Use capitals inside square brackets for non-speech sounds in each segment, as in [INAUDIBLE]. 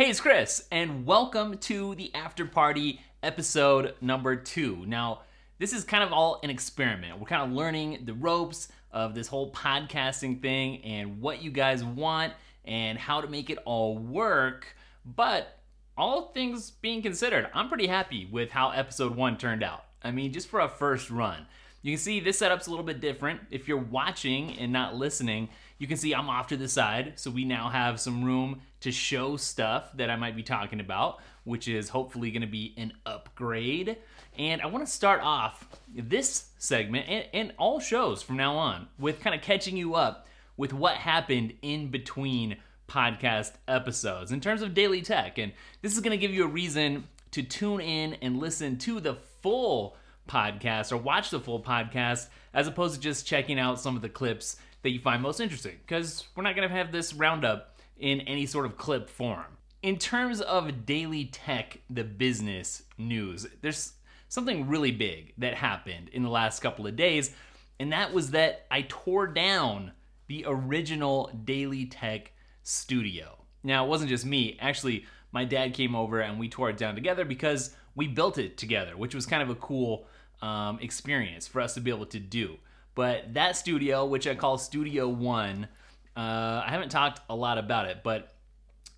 Hey, it's Chris, and welcome to the After Party episode number two. Now, this is kind of all an experiment. We're kind of learning the ropes of this whole podcasting thing and what you guys want and how to make it all work. But all things being considered, I'm pretty happy with how episode one turned out. I mean, just for a first run. You can see this setup's a little bit different. If you're watching and not listening, you can see I'm off to the side, so we now have some room to show stuff that I might be talking about, which is hopefully gonna be an upgrade. And I wanna start off this segment and, and all shows from now on with kind of catching you up with what happened in between podcast episodes in terms of daily tech. And this is gonna give you a reason to tune in and listen to the full podcast or watch the full podcast as opposed to just checking out some of the clips that you find most interesting because we're not going to have this roundup in any sort of clip form. In terms of daily tech, the business news, there's something really big that happened in the last couple of days, and that was that I tore down the original Daily Tech studio. Now, it wasn't just me. Actually, my dad came over and we tore it down together because we built it together, which was kind of a cool um, experience for us to be able to do. But that studio, which I call Studio One, uh, I haven't talked a lot about it, but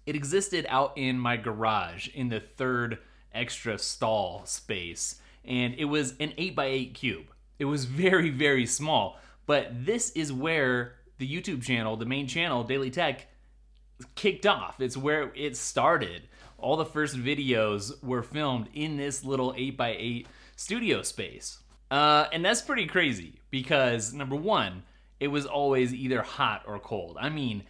it existed out in my garage in the third extra stall space. And it was an 8x8 cube. It was [LAUGHS] very, very small. But this is where the YouTube channel, the main channel, Daily Tech, kicked off. It's where it started. All the first videos were filmed in this little 8x8 studio space. Uh, and that's pretty crazy because number one, it was always either hot or cold. I mean,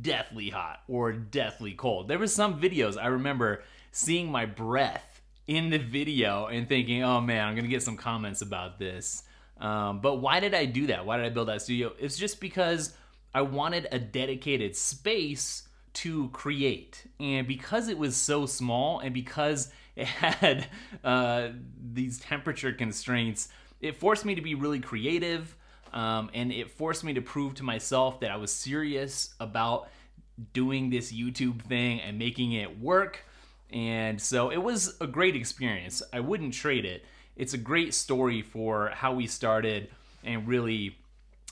deathly hot or deathly cold. There was some videos I remember seeing my breath in the video and thinking, "Oh man, I'm gonna get some comments about this." Um, but why did I do that? Why did I build that studio? It's just because I wanted a dedicated space to create, and because it was so small, and because it [LAUGHS] had uh, these temperature constraints, it forced me to be really creative. Um, and it forced me to prove to myself that I was serious about doing this YouTube thing and making it work. And so it was a great experience. I wouldn't trade it. It's a great story for how we started and really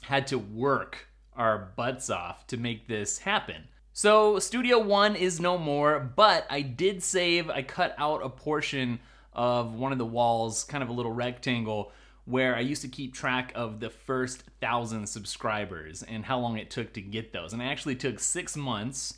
had to work our butts off to make this happen. So Studio One is no more, but I did save, I cut out a portion of one of the walls, kind of a little rectangle, where I used to keep track of the first thousand subscribers and how long it took to get those. And it actually took six months.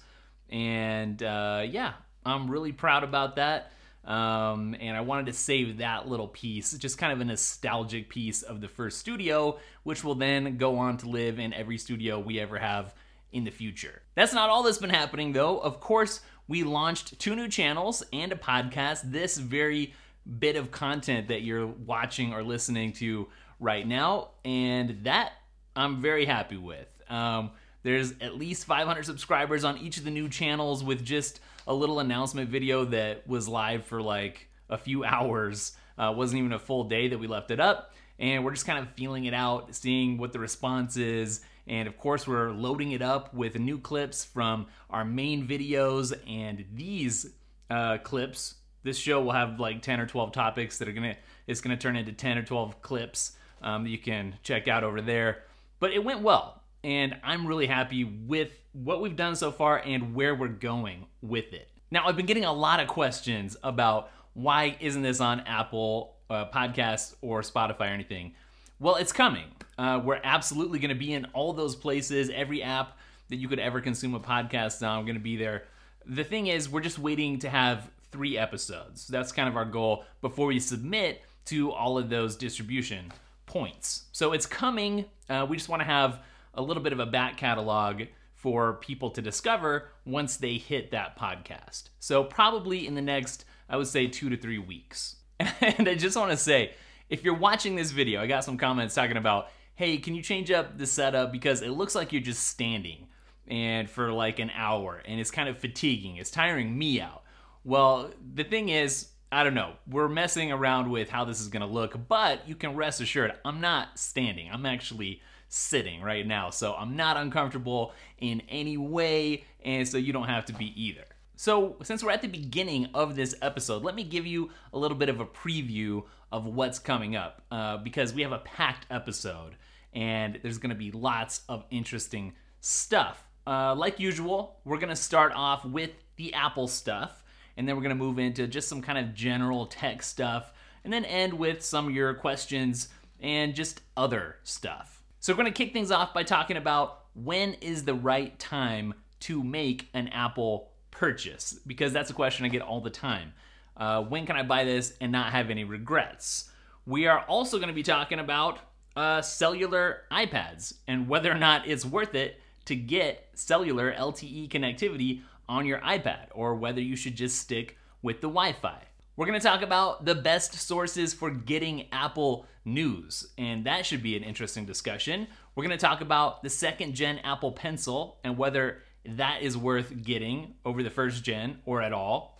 And uh, yeah, I'm really proud about that. Um, and I wanted to save that little piece, just kind of a nostalgic piece of the first studio, which will then go on to live in every studio we ever have in the future. That's not all that's been happening though. Of course, we launched two new channels and a podcast this very bit of content that you're watching or listening to right now, and that I'm very happy with. Um, there's at least 500 subscribers on each of the new channels with just a little announcement video that was live for like a few [LAUGHS] hours. Uh, wasn't even a full day that we left it up. And we're just kind of feeling it out, seeing what the response is, and of course, we're loading it up with new clips from our main videos and these uh, clips. This show will have like 10 or 12 topics that are gonna, it's gonna turn into 10 or 12 clips um, that you can check out over there. But it went well, and I'm really happy with what we've done so far and where we're going with it. Now, I've been getting a lot of questions about why isn't this on Apple uh, Podcasts or Spotify or anything. Well, it's coming. Uh, we're absolutely going to be in all those places, every app that you could ever consume a podcast on. We're going to be there. The thing is, we're just waiting to have three episodes. That's kind of our goal before we submit to all of those distribution points. So it's coming. Uh, we just want to have a little bit of a back catalog for people to discover once they hit that podcast. So probably in the next, I would say, two to three weeks. [LAUGHS] And I just want to say, if you're watching this video, I got some comments talking about, hey, can you change up the setup because it looks like you're just standing and for like an hour and it's kind of fatiguing. It's tiring me out. Well, the thing is, I don't know. We're messing around with how this is going to look, but you can rest assured I'm not standing. I'm actually sitting right now. So I'm not uncomfortable in any way, and so you don't have to be either. So, since we're at the beginning of this episode, let me give you a little bit of a preview of what's coming up uh, because we have a packed episode and there's going to be lots of interesting stuff. Uh, like usual, we're going to start off with the Apple stuff and then we're going to move into just some kind of general tech stuff and then end with some of your questions and just other stuff. So, we're going to kick things off by talking about when is the right time to make an Apple purchase? Because that's a question I get all the time. Uh, when can I buy this and not have any regrets? We are also going to be talking about uh, cellular iPads and whether or not it's worth it to get cellular LTE connectivity on your iPad or whether you should just stick with the Wi Fi. We're going to talk about the best sources for getting Apple news, and that should be an interesting discussion. We're going to talk about the second gen Apple Pencil and whether that is worth getting over the first gen or at all.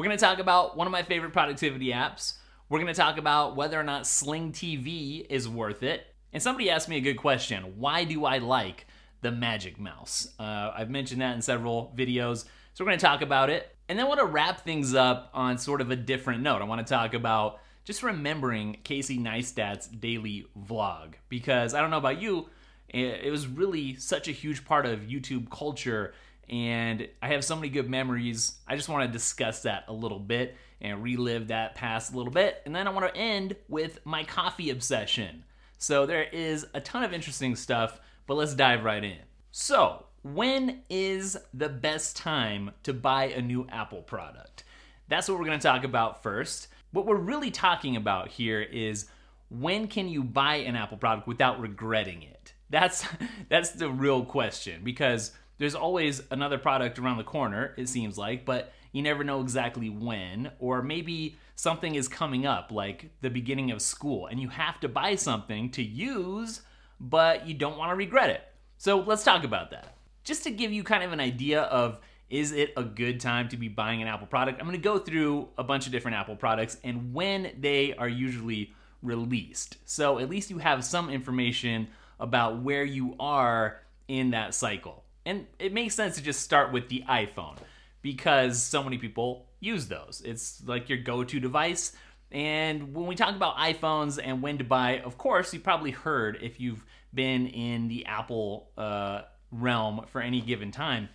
We're going to talk about one of my favorite productivity apps. We're going to talk about whether or not Sling TV is worth it. And somebody asked me a good question why do I like the Magic Mouse? Uh, I've mentioned that in several videos, so we're going to talk about it. And then I want to wrap things up on sort of a different note. I want to talk about just remembering Casey Neistat's daily vlog because I don't know about you, it was really such a huge part of YouTube culture, and I have so many good memories. I just want to discuss that a little bit and relive that past a little bit. And then I want to end with my coffee obsession. So there is a ton of interesting stuff, but let's dive right in. So, when is the best time to buy a new Apple product? That's what we're going to talk about first. What we're really talking about here is when can you buy an Apple product without regretting it? That's [LAUGHS] that's the real question because there's always another product around the corner, it seems like, but you never know exactly when, or maybe something is coming up, like the beginning of school, and you have to buy something to use, but you don't want to regret it. So let's talk about that. Just to give you kind of an idea of is it a good time to be buying an Apple product, I'm going to go through a bunch of different Apple products and when they are usually released. So at least you have some information about where you are in that cycle. And it makes sense to just start with the iPhone because so many people use those. It's like your go to device. And when we talk about iPhones and when to buy, of course, you probably heard if you've been in the Apple uh, realm for any given time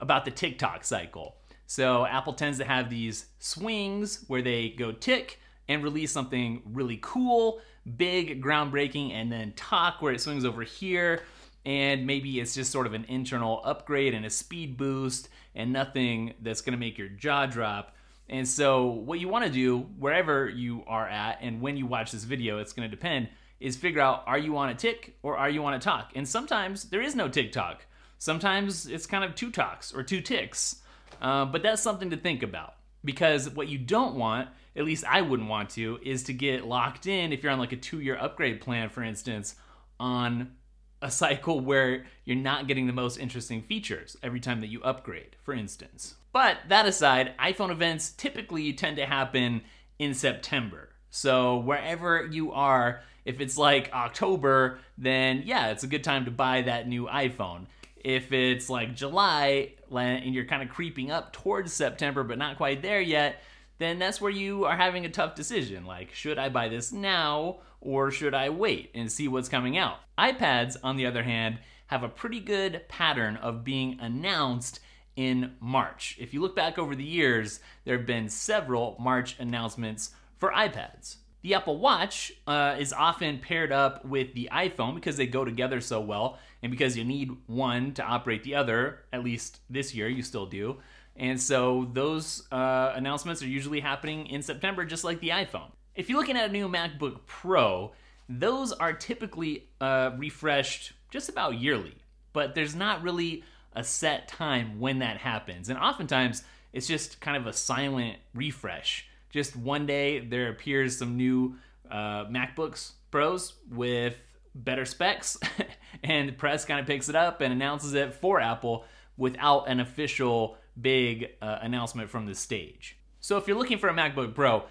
about the tick-tock cycle. So Apple tends to have these swings where they go tick and release something really cool big, groundbreaking, and then talk where it swings over here. And maybe it's just sort of an internal upgrade and a speed boost and nothing that's gonna make your jaw drop. And so, what you wanna do, wherever you are at, and when you watch this video, it's gonna depend, is figure out are you on a tick or are you on a talk? And sometimes there is no tick talk. Sometimes it's kind of two talks or two ticks. Uh, but that's something to think about because what you don't want at least I wouldn't want to, is to get locked in if you're on like a two year upgrade plan, for instance, on a cycle where you're not getting the most interesting features every time that you upgrade, for instance. But that aside, iPhone events typically tend to happen in September. So wherever you are, if it's like October, then yeah, it's a good time to buy that new iPhone. If it's like July and you're kind of creeping up towards September but not quite there yet, then that's where you are having a tough decision. Like, should I buy this now or should I wait and see what's coming out? iPads, on the other hand, have a pretty good pattern of being announced in March. If you look back over the years, there have been several March announcements for iPads. The Apple Watch uh, is often paired up with the iPhone because they go together so well, and because you need one to operate the other, at least this year you still do. And so those uh, announcements are usually happening in September, just like the iPhone. If you're looking at a new MacBook Pro, those are typically uh, refreshed just about yearly, but there's not really a set time when that happens. And oftentimes, it's just kind of a silent refresh. Just one day, there appears some new uh, MacBooks Pros with better specs, [LAUGHS] and the press kind of picks it up and announces it for Apple without an official big uh, announcement from the stage. So if you're looking for a MacBook Pro,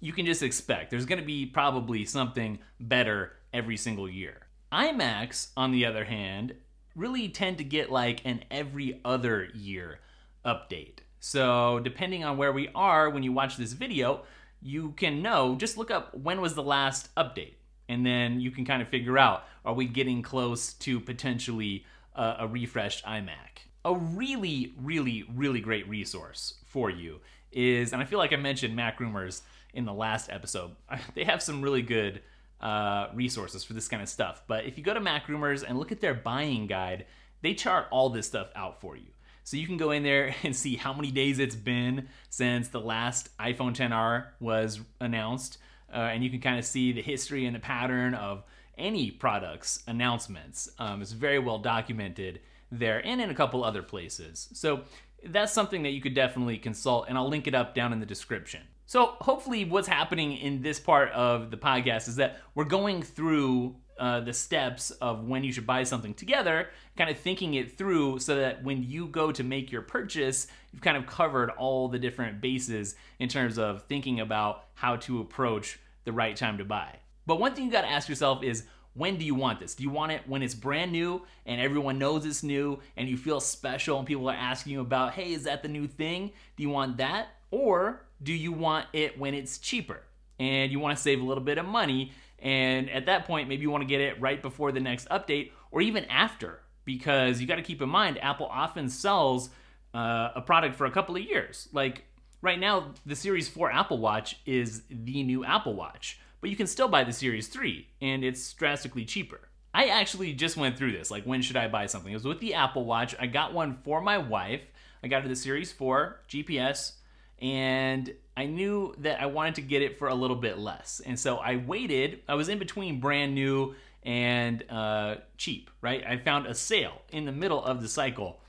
you can just expect there's going to be probably something better every single year. iMacs, on the other hand, really tend to get like an every other year update. So, depending on where we are when you watch this video, you can know, just look up when was the last update. And then you can kind of figure out are we getting close to potentially a, a refreshed iMac? A really, really, really great resource for you is, and I feel like I mentioned Mac Rumors in the last episode, [LAUGHS] they have some really good uh, resources for this kind of stuff. But if you go to Mac Rumors and look at their buying guide, they chart all this stuff out for you. So you can go in there [LAUGHS] and see how many days it's been since the last iPhone 10R was announced. Uh, and you can kind of see the history and the pattern of any product's announcements. Um, it's very well documented there and in a couple other places. So that's something that you could definitely consult, and I'll link it up down in the description. So, hopefully, what's happening in this part of the podcast is that we're going through uh, the steps of when you should buy something together, kind of thinking it through so that when you go to make your purchase, you've kind of covered all the different bases in terms of thinking about how to approach the right time to buy. But one thing you got to ask yourself is when do you want this? Do you want it when it's brand new and everyone knows it's new and you feel special and people are asking you about, hey, is that the new thing? Do you want that? Or do you want it when it's cheaper and you want to save a little bit of money? And at that point, maybe you want to get it right before the next update or even after because you got to keep in mind, Apple often sells uh, a product for a couple of years. Like right now, the Series 4 Apple Watch is the new Apple Watch but you can still buy the Series 3, and it's drastically cheaper. I actually just went through this, like when should I buy something? It was with the Apple Watch. I got one for my wife. I got her the Series 4 GPS, and I knew that I wanted to get it for a little bit less. And so I waited. I was in between brand new and uh, cheap, right? I found a sale in the middle of the cycle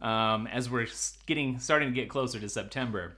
um, as we're getting starting to get closer to September.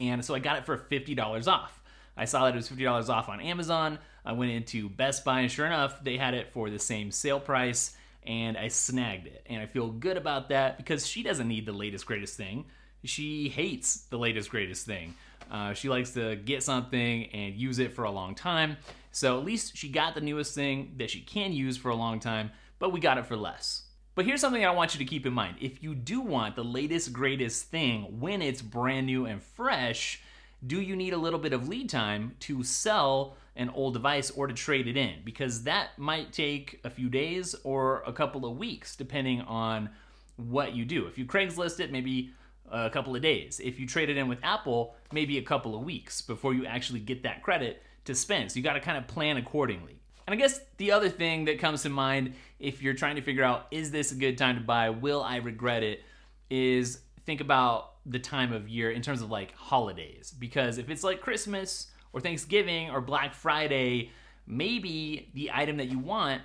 And so I got it for $50 off. I saw that it was $50 off on Amazon. I went into Best Buy, and sure enough, they had it for the same sale price, and I snagged it. And I feel good about that because she doesn't need the latest, greatest thing. She hates the latest, greatest thing. Uh, she likes to get something and use it for a long time. So at least she got the newest thing that she can use for a long time, but we got it for less. But here's something I want you to keep in mind. If you do want the latest, greatest thing when it's brand new and fresh, do you need a little bit of lead time to sell an old device or to trade it in? Because that might take a few days or a couple of weeks, depending on what you do. If you Craigslist it, maybe a couple of days. If you trade it in with Apple, maybe a couple of weeks before you actually get that credit to spend. So you got to kind of plan accordingly. And I guess the other thing that comes to mind if you're trying to figure out is this a good time to buy, will I regret it, is think about the time of year in terms of like holidays. Because if it's like Christmas or Thanksgiving or Black Friday, maybe the item that you want,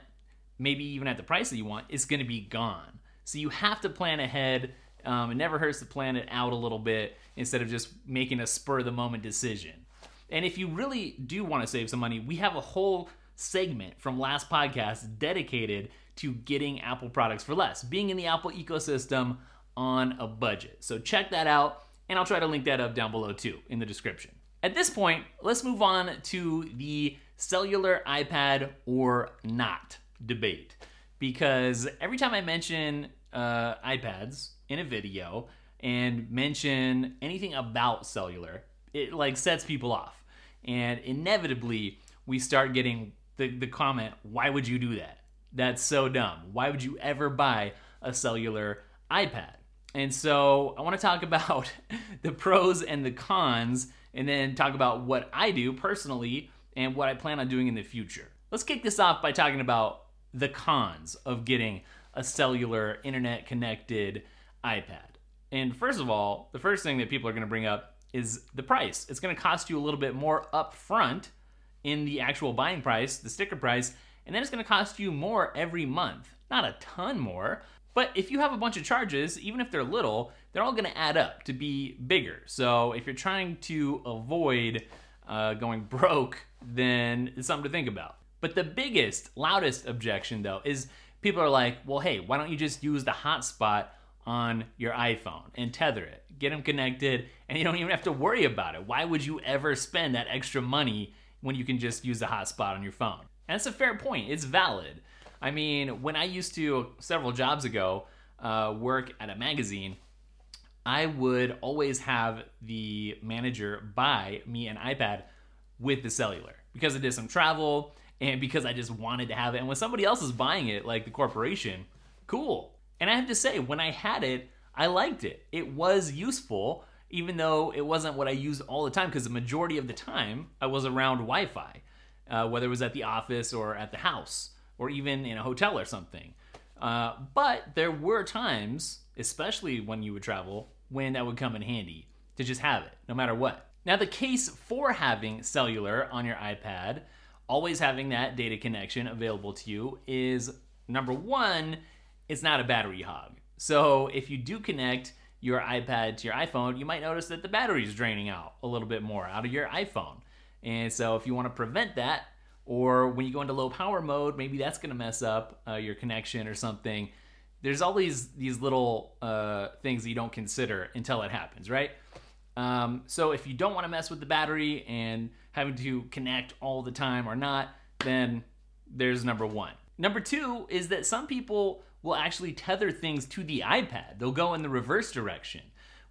maybe even at the price that you want, is going to be gone. So you have to plan ahead. Um, it never hurts to plan it out a little bit instead of just making a spur of the moment decision. And if you really do want to save some money, we have a whole segment from last podcast dedicated to getting Apple products for less, being in the Apple ecosystem on a budget. So check that out, and I'll try to link that up down below too in the description. At this point, let's move on to the cellular iPad or not debate. Because every time I mention uh, iPads in a video and mention anything about cellular, it like sets people off. And inevitably, we start getting the, the comment, why would you do that? That's so dumb. Why would you ever buy a cellular iPad? And so I want to talk [LAUGHS] about the pros and the cons, and then talk about what I do personally and what I plan on doing in the future. Let's kick this off by talking about the cons of getting a cellular internet connected iPad. And first of all, the first thing that people are going to bring up is the price. It's going to cost you a little bit more upfront in the actual buying price, the sticker price, and then it's going to cost you more every month. Not a ton more, but if you have a bunch of charges, even if they're little, they're all going to add up to be bigger. So if you're trying to avoid uh, going broke, then it's something to think about. But the biggest, loudest objection, though, is people are like, well, hey, why don't you just use the hotspot on your iPhone and tether it? Get them connected, and you don't even have to worry about it. Why would you ever spend that extra money when you can just use the hotspot on your phone? And that's a fair point. It's valid. I mean, when I used to several jobs ago uh, work at a magazine, I would always have the manager buy me an iPad with the cellular because I did some travel and because I just wanted to have it. And when somebody else is buying it, like the corporation, cool. And I have to say, when I had it, I liked it. It was useful, even though it wasn't what I used all the time, because the majority of the time I was around Wi Fi, uh, whether it was at the office or at the house or even in a hotel or something. Uh, but there were times, especially when you would travel, when that would come in handy to just have it, no matter what. Now, the case for having cellular on your iPad, always having that data connection available to you, is number one, it's not a battery hog. So if you do connect your iPad to your iPhone, you might notice that the battery is draining out a little bit more out of your iPhone. And so if you want to prevent that, or when you go into low power mode, maybe that's going to mess up uh, your connection or something. There's all these these little uh, things that you don't consider until it happens, right? Um, so if you don't want to mess with the battery and having to connect all the time or not, then there's number one. Number two is that some people will actually tether things to the iPad. They'll go in the reverse direction,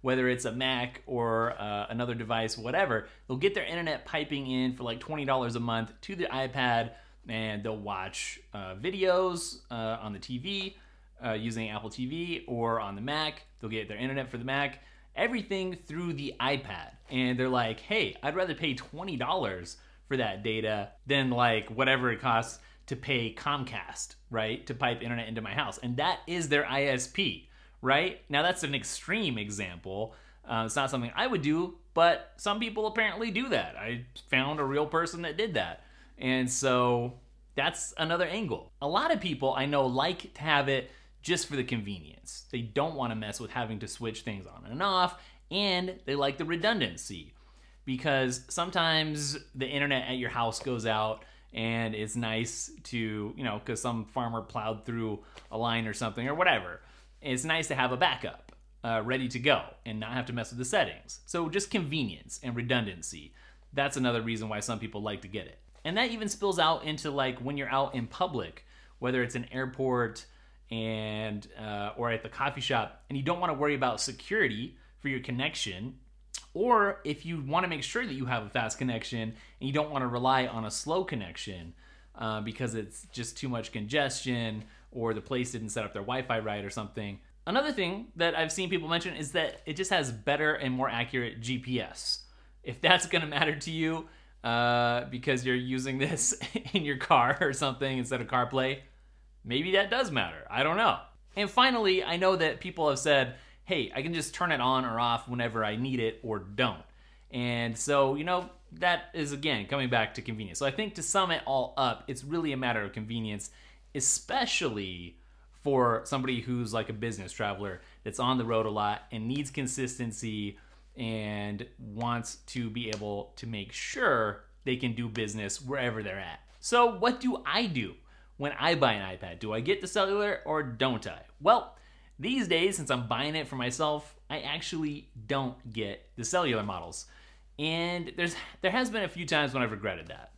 whether it's a Mac or uh, another device, whatever. They'll get their internet piping in for like $20 a month to the iPad and they'll watch uh, videos uh, on the TV uh, using Apple TV or on the Mac. They'll get their internet for the Mac, everything through the iPad. And they're like, hey, I'd rather pay $20 for that data than like whatever it costs to pay Comcast, right, to pipe internet into my house. And that is their ISP, right? Now, that's an extreme example. Uh, it's not something I would do, but some people apparently do that. I found a real person that did that. And so that's another angle. A lot of people I know like to have it just for the convenience. They don't want to mess with having to switch things on and off, and they like the redundancy because sometimes the internet at your house goes out and it's nice to, you know, because some farmer plowed through a line or something or whatever. It's nice to have a backup uh, ready to go and not have to mess with the settings. So just convenience and redundancy. That's another reason why some people like to get it. And that even spills out into like when you're out in public, whether it's an airport and uh, or at the coffee shop, and you don't want to worry about security for your connection or if you want to make sure that you have a fast connection and you don't want to rely on a slow connection uh, because it's just too much congestion or the place didn't set up their Wi Fi right or something. Another thing that I've seen people mention is that it just has better and more accurate GPS. If that's going to matter to you uh, because you're using this [LAUGHS] in your car or something instead of CarPlay, maybe that does matter. I don't know. And finally, I know that people have said, hey, I can just turn it on or off whenever I need it or don't. And so, you know, that is again coming back to convenience. So I think to sum it all up, it's really a matter of convenience, especially for somebody who's like a business traveler that's on the road a lot and needs consistency and wants to be able to make sure they can do business wherever they're at. So, what do I do when I buy an iPad? Do I get the cellular or don't I? Well, these days, since I'm buying it for myself, I actually don't get the cellular models. And there's there has been a few times when I've regretted that.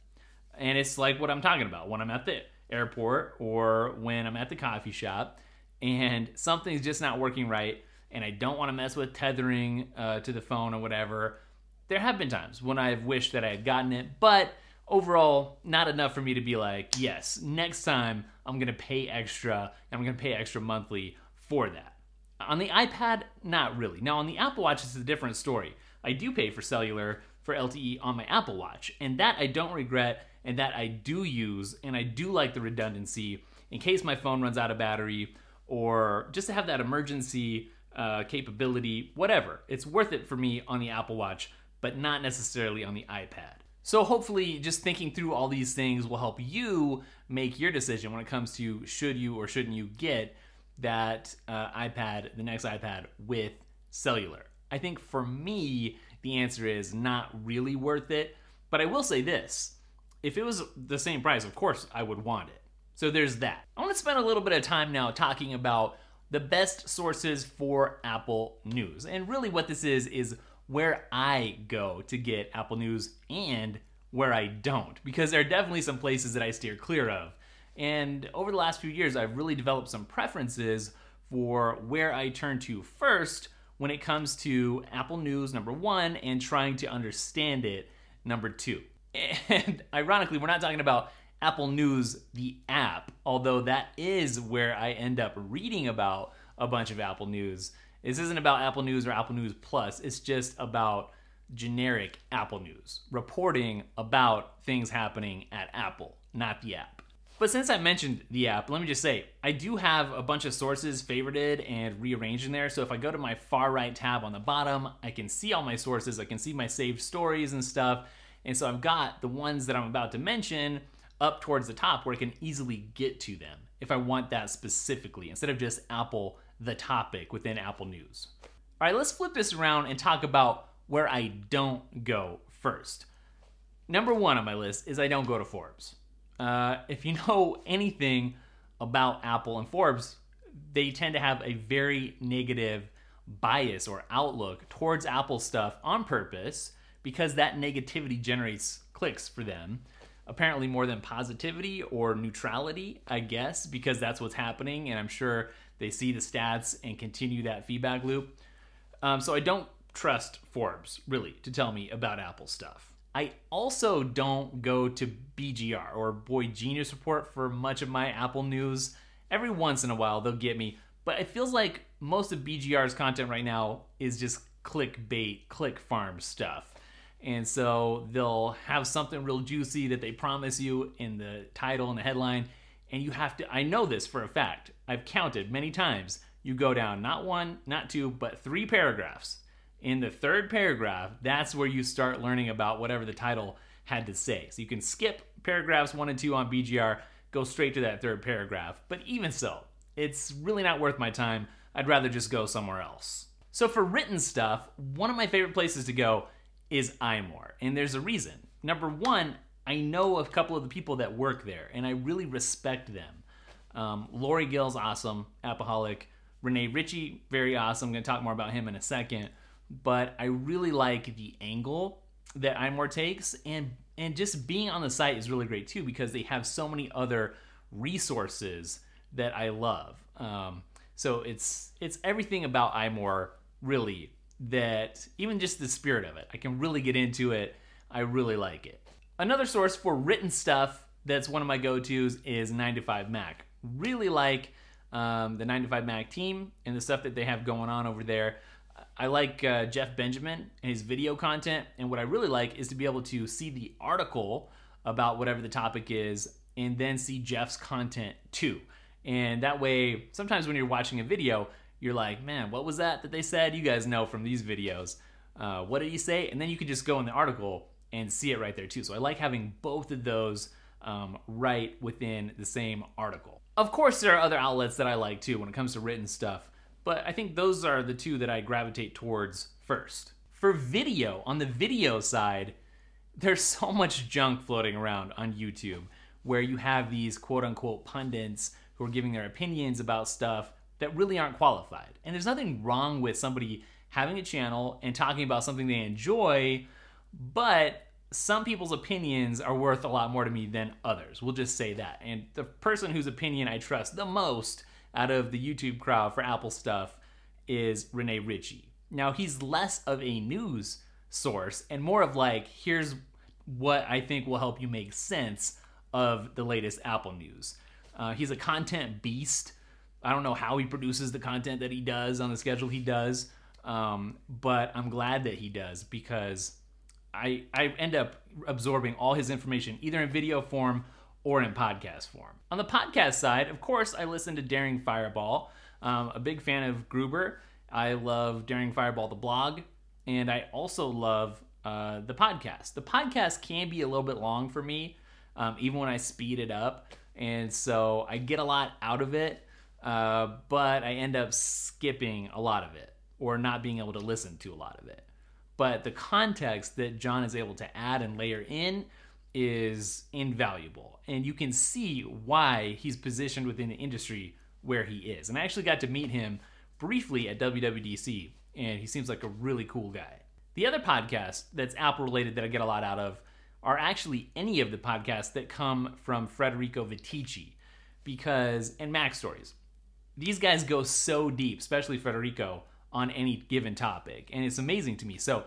And it's like what I'm talking about when I'm at the airport or when I'm at the coffee shop and something's just not working right and I don't want to mess with tethering uh, to the phone or whatever. There have been times when I've wished that I had gotten it, but overall, not enough for me to be like, yes, next time I'm to pay extra. And I'm to pay extra monthly for that. On the iPad, not really. Now, on the Apple Watch, it's a different story. I do pay for cellular for LTE on my Apple Watch, and that I don't regret, and that I do use, and I do like the redundancy in case my phone runs out of battery or just to have that emergency uh, capability, whatever. It's worth it for me on the Apple Watch, but not necessarily on the iPad. So, hopefully, just thinking through all these things will help you make your decision when it comes to should you or shouldn't you get that uh, iPad, the next iPad with cellular? I think for me, the answer is not really worth it. But I will say this if it was the same price, of course, I would want it. So there's that. I want to spend a little bit of time now talking about the best sources for Apple News. And really, what this is, is where I go to get Apple News and where I don't, because there are definitely some places that I steer clear of. And over the last few years, I've really developed some preferences for where I turn to first when it comes to Apple News, number one, and trying to understand it, number two. [LAUGHS] And ironically, we're not talking about Apple News, the app, although that is where I end up reading about a bunch of Apple News. This isn't about Apple News or Apple News Plus, it's just about generic Apple News, reporting about things happening at Apple, not the app. But since I mentioned the app, let me just say, I do have a bunch of sources favorited and rearranged in there. So if I go to my far right tab on the bottom, I can see all my sources, I can see my saved stories and stuff. And so I've got the ones that I'm about to mention up towards the top where I can easily get to them if I want that specifically, instead of just Apple, the topic within Apple News. All right, let's flip this around and talk about where I don't go first. Number one on my list is I don't go to Forbes. Uh, if you [LAUGHS] know anything about Apple and Forbes, they tend to have a very negative bias or outlook towards Apple stuff on purpose because that negativity generates clicks for them. Apparently, more than positivity or neutrality, I guess, because that's what's happening. And I'm sure they see the stats and continue that feedback loop. Um, so I don't trust Forbes, really, to tell me about Apple stuff. I also don't go to BGR or Boy Genius Report for much of my Apple news. Every once in a while, they'll get me, but it feels like most of BGR's content right now is just clickbait, click farm stuff. And so they'll have something real juicy that they promise you in the title and the headline. And you have to, I know this for a fact. I've counted many times. You go down not one, not two, but three paragraphs. In the third paragraph, that's where you start learning about whatever the title had to say. So you can skip paragraphs one and two on BGR, go straight to that third paragraph. But even so, it's really not worth my time. I'd rather just go somewhere else. So for written stuff, one of my favorite places to go is iMore. And there's a reason. Number one, I know a couple of the people that work there, and I really respect them. Um, Lory Gil's awesome, Appaholic. Rene Ritchie, very awesome. I'm going to talk more about him in a second. But I really like the angle that iMore takes, and and just being on the site is really great too because they have so many other resources that I love. Um, so it's it's everything about iMore really that even just the spirit of it, I can really get into it. I really like it. Another source for written stuff that's one of my go tos is 9 to 5 Mac. Really like um, the 9 to 5 Mac team and the stuff that they have going on over there. I like uh, Jeff Benjamin and his video content. And what I really like is to be able to see the article about whatever the topic is and then see Jeff's content too. And that way, sometimes when you're watching a video, you're like, man, what was that that they said? You guys know from these videos. Uh, what did he say? And then you can just go in the article and see it right there too. So I like having both of those um, right within the same article. Of course, there are other outlets that I like too when it comes to written stuff, but I think those are the two that I gravitate towards first. For video, on the video side, there's [LAUGHS] so much junk floating around on YouTube where you have these quote unquote pundits who are giving their opinions about stuff that really aren't qualified. And there's nothing wrong with somebody having a channel and talking about something they enjoy, but some people's opinions are worth a lot more to me than others. We'll just say that. And the person whose opinion I trust the most out of the YouTube crowd for Apple stuff is Rene Ritchie. Now, he's less of a news source and more of like, here's what I think will help you make sense of the latest Apple news. Uh, he's a content beast I don't know how he produces the content that he does on the schedule he does, um, but I'm glad that he does because I I end up absorbing all his information either in video form or in podcast form. On the podcast side, of course, I listen to Daring Fireball. Um, a big fan of Gruber. I love Daring Fireball, the blog, and I also love uh, the podcast. The podcast can be a little bit long for me, um, even when I speed it up, and so I get a lot out of it. Uh, but I end up skipping a lot of it or not being able to listen to a lot of it. But the context that John is able to add and layer in is invaluable. And you can see why he's positioned within the industry where he is. And I actually got to meet him briefly at WWDC, and he seems like a really cool guy. The other podcast that's Apple related that I get a lot out of are actually any of the podcasts that come from Federico Viticci because and Mac Stories these guys go so deep, especially Federico, on any given topic. And it's amazing to me. So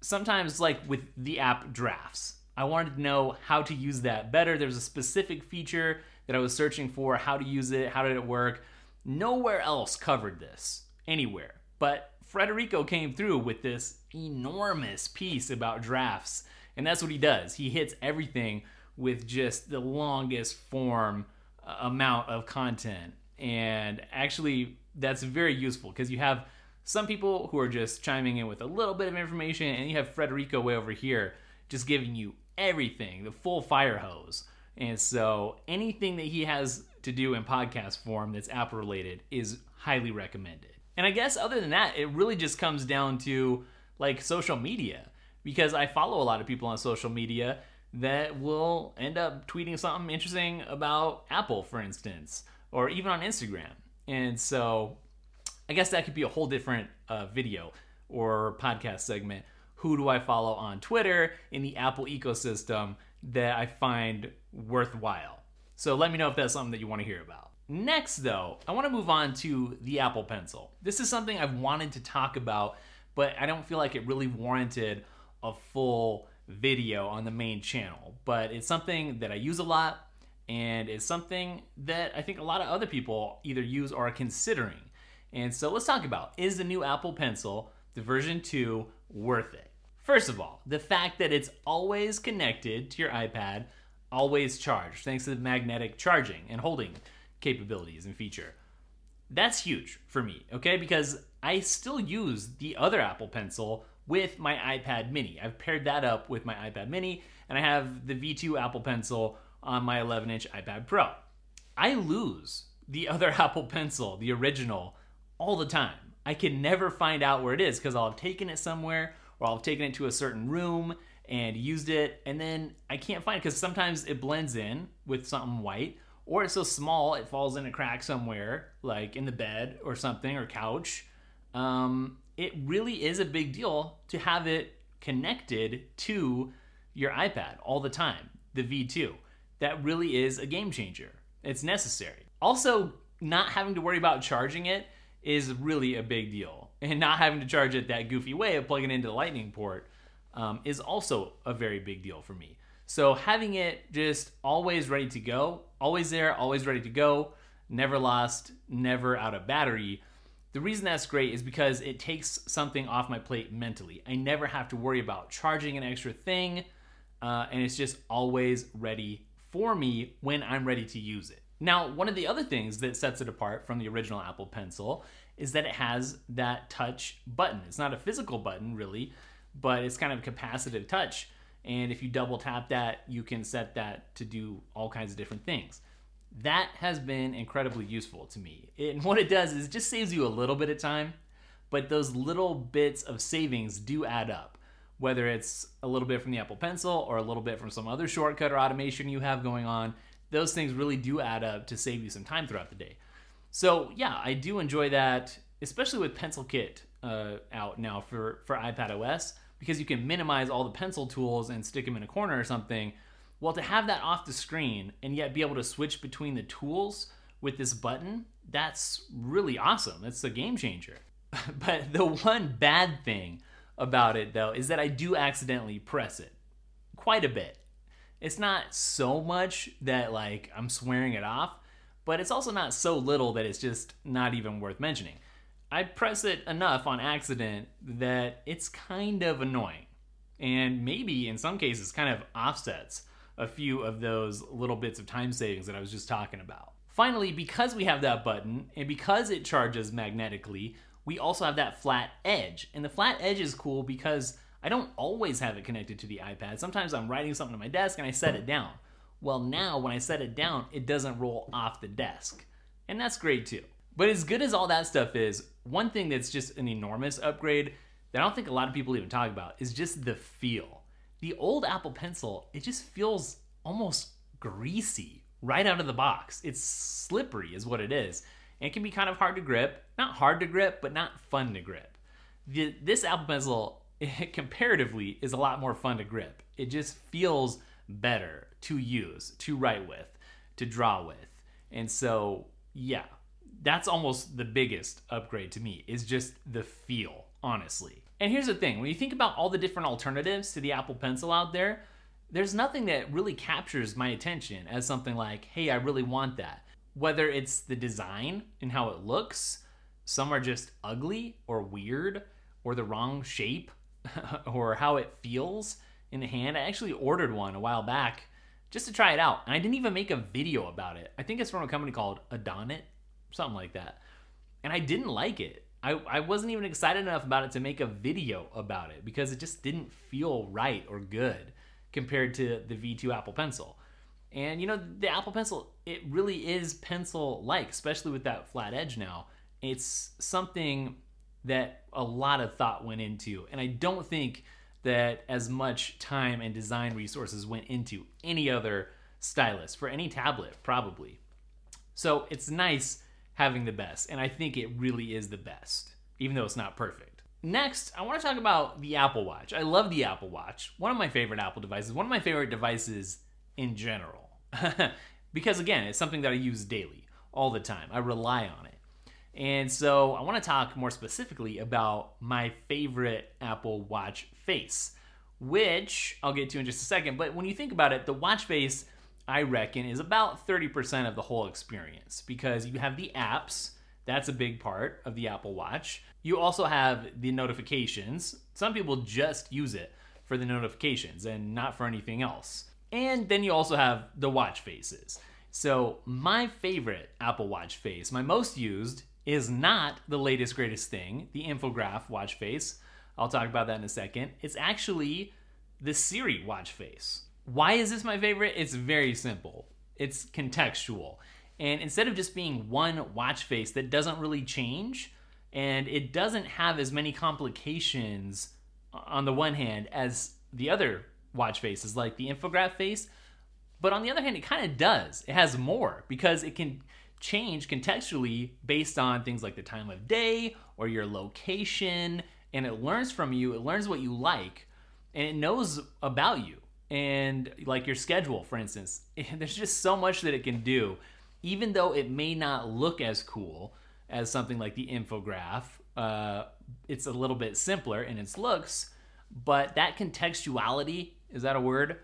sometimes, like with the app drafts, I wanted to know how to use that better. There's a specific feature that I was searching for, how to use it, how did it work. Nowhere else covered this, anywhere. But Frederico came through with this enormous piece about drafts. And that's what he does. He hits everything with just the longest form uh, amount of content. And actually, that's very useful because you have some people who are just chiming in with a little bit of information, and you have Frederico way over here just giving you everything, the full fire hose. And so anything that he has to do in podcast form that's Apple related is highly recommended. And I guess other than that, it really just comes down to like social media because I follow a lot of people on social media that will end up tweeting something interesting about Apple, for instance, or even on Instagram. And so I guess that could be a whole different uh, video or podcast segment. Who do I follow on Twitter in the Apple ecosystem that I find worthwhile? So let me know if that's something that you want to hear about. Next, though, I want to move on to the Apple Pencil. This is something I've wanted to talk about, but I don't feel like it really warranted a full video on the main channel. But it's something that I use a lot, and it's something that I think a lot of other people either use or are considering. And so let's talk about is the new Apple Pencil, the version 2, worth it? First of all, the fact that it's always connected to your iPad, always charged, thanks to the magnetic charging and holding capabilities and feature. That's huge for me, okay? Because I still use the other Apple Pencil with my iPad mini. I've paired that up with my iPad mini, and I have the V2 Apple Pencil on my 11 inch iPad Pro. I lose the other [LAUGHS] Apple Pencil, the original, all the time. I can never find out where it is because I'll have taken it somewhere or I'll have taken it to a certain room and used it, and then I can't find it because sometimes it blends in with something white, or it's so small it falls in a crack somewhere, like in the bed or something or couch. Um, it really is a big deal to have it connected to your iPad all the time, the V2. That really is a game changer. It's necessary. Also, not having to worry about charging it is really a big deal. And not having to charge it that goofy way of plugging into the lightning port um, is also a very big deal for me. So having it just always ready to go, always there, always ready to go, never lost, never out of battery. The reason that's great is because it takes something off my plate mentally. I never have to worry about charging an extra thing, uh, and it's just always ready for me when I'm ready to use it. Now, one of the other things that sets it apart from the original Apple Pencil is that it has that touch button. It's not a physical button, really, but it's kind of capacitive touch. And if you double tap that, you can set that to do all kinds of different things. That has been incredibly useful to me. And [LAUGHS] what it does is it just saves you a little bit of time, but those little bits of savings do add up. Whether it's a little bit from the Apple Pencil or a little bit from some other shortcut or automation you have going on, those things really do add up to save you some time throughout the day. So yeah, I do enjoy that, especially with Pencilkit uh, out now for for iPad OS because you can minimize all the pencil tools and stick them in a corner or something. Well, to have that off the screen and yet be able to switch between the tools with this button, that's really awesome. It's a game changer. [LAUGHS] but the one bad thing about it though is that I do accidentally press it quite a bit it's not so much that like I'm swearing it off, but it's also not so little that it's just not even worth mentioning. I press it enough on accident that it's kind of annoying. And maybe in some cases kind of offsets a few of those little bits of time savings that I was just talking about. Finally, because we have that button and because it charges magnetically, we also have that flat edge. And the flat edge is cool because I don't always have it connected to the iPad. Sometimes I'm writing something on my desk and I set it down. Well, now when I set it down, it doesn't roll off the desk. And that's great too. But as good as all that stuff is, one thing that's just an enormous upgrade that I don't think a lot of people even talk about is just the feel. The old Apple Pencil, it just feels almost greasy right out of the box. It's slippery, is what it is. And it can be kind of hard to grip. Not hard to grip, but not fun to grip. The, this Apple Pencil it [LAUGHS] comparatively is a lot more fun to grip. It just feels better to use, to write with, to draw with. And so, yeah, that's almost the biggest upgrade to me is just the feel, honestly. And here's the thing when you think about all the different alternatives to the Apple Pencil out there, there's nothing that really captures my attention as something like, hey, I really want that. Whether it's the design and how it looks, some are just ugly or weird or the wrong shape [LAUGHS] or how it feels in the hand. I actually ordered one a while back just to try it out, and I didn't even make a video about it. I think it's from a company called Adonit, something like that. And I didn't like it. I, I wasn't even excited enough about it to make a video about it because it just didn't feel right or good compared to the V2 Apple Pencil. And you know, the Apple Pencil, it really is pencil like, especially with that flat edge now. It's something that a lot of thought went into. And I don't think that as much time and design resources went into any other stylus for any tablet, probably. So it's nice having the best, and I think it really is the best, even though it's not perfect. Next, I want to talk about the Apple Watch. I love the Apple Watch, one of my favorite Apple devices, one of my favorite devices in general. [LAUGHS] because again, it's something that I use daily, all the time. I rely on it. And so I want to talk more specifically about my favorite Apple Watch face, which I'll get to in just a second. But when you think about it, the watch face, I reckon, is about 30% of the whole experience because you have the apps. That's a big part of the Apple Watch. You also have the notifications. Some people just use it for the notifications and not for anything else. And then you also have the watch faces. So, my favorite Apple Watch face, my most used, is not the latest greatest thing, the infograph watch face. I'll talk about that in a second. It's actually the Siri watch face. Why is this my favorite? It's very simple. It's contextual. And instead of just being one watch face that doesn't really change, and it doesn't have as many complications on the one hand as the other watch faces, like the infograph face. But on the other hand, it kind of does. It has more because it can change contextually based on things like the time of day or your location and it learns from you it learns what you like and it knows about you. And like your schedule for instance [LAUGHS] there's just so much that it can do. Even though it may not look as cool as something like the infograph uh, it's a little bit simpler in its looks but that contextuality is that a word?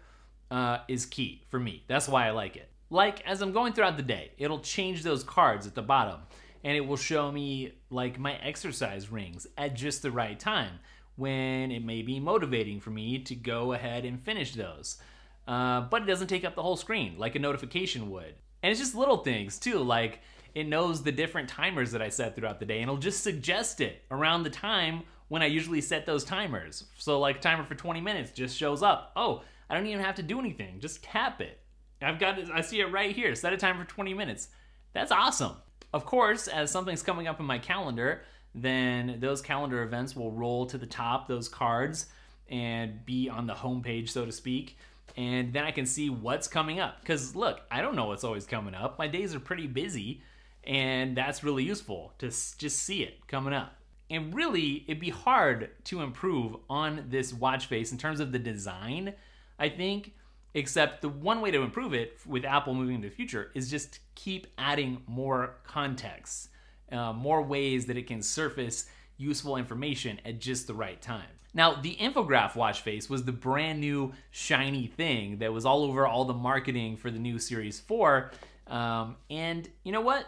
Uh, is key for me. That's why i like it like as I'm going throughout the day, it'll change those cards at the bottom and it will show me like my exercise rings at just the right time when it may be motivating for me to go ahead and finish those. Uh, but it doesn't take up the whole screen like a notification would. And it's just little things too, like it knows the different timers that I set throughout the day and it'll just suggest it around the time when I usually set those timers. So, like, a timer for 20 minutes just shows up. Oh, I don't even have to do anything, just tap it. I've got it, I see it right here. Set a time for 20 minutes. That's awesome. Of course, as something's coming up in my calendar, then those calendar events will roll to the top, those cards, and be on the homepage, so to speak. And then I can see what's coming up. Because look, I don't know what's always coming up. My days are pretty busy, and that's really useful to just see it coming up. And really, it'd be hard to improve on this watch face in terms of the design, I think Except the one way to improve it with Apple moving into the future is just keep adding more context, uh, more ways that it can surface useful information at just the right time. Now, the infograph watch face was the brand new shiny thing that was all over all the marketing for the new Series 4. Um, and you know what?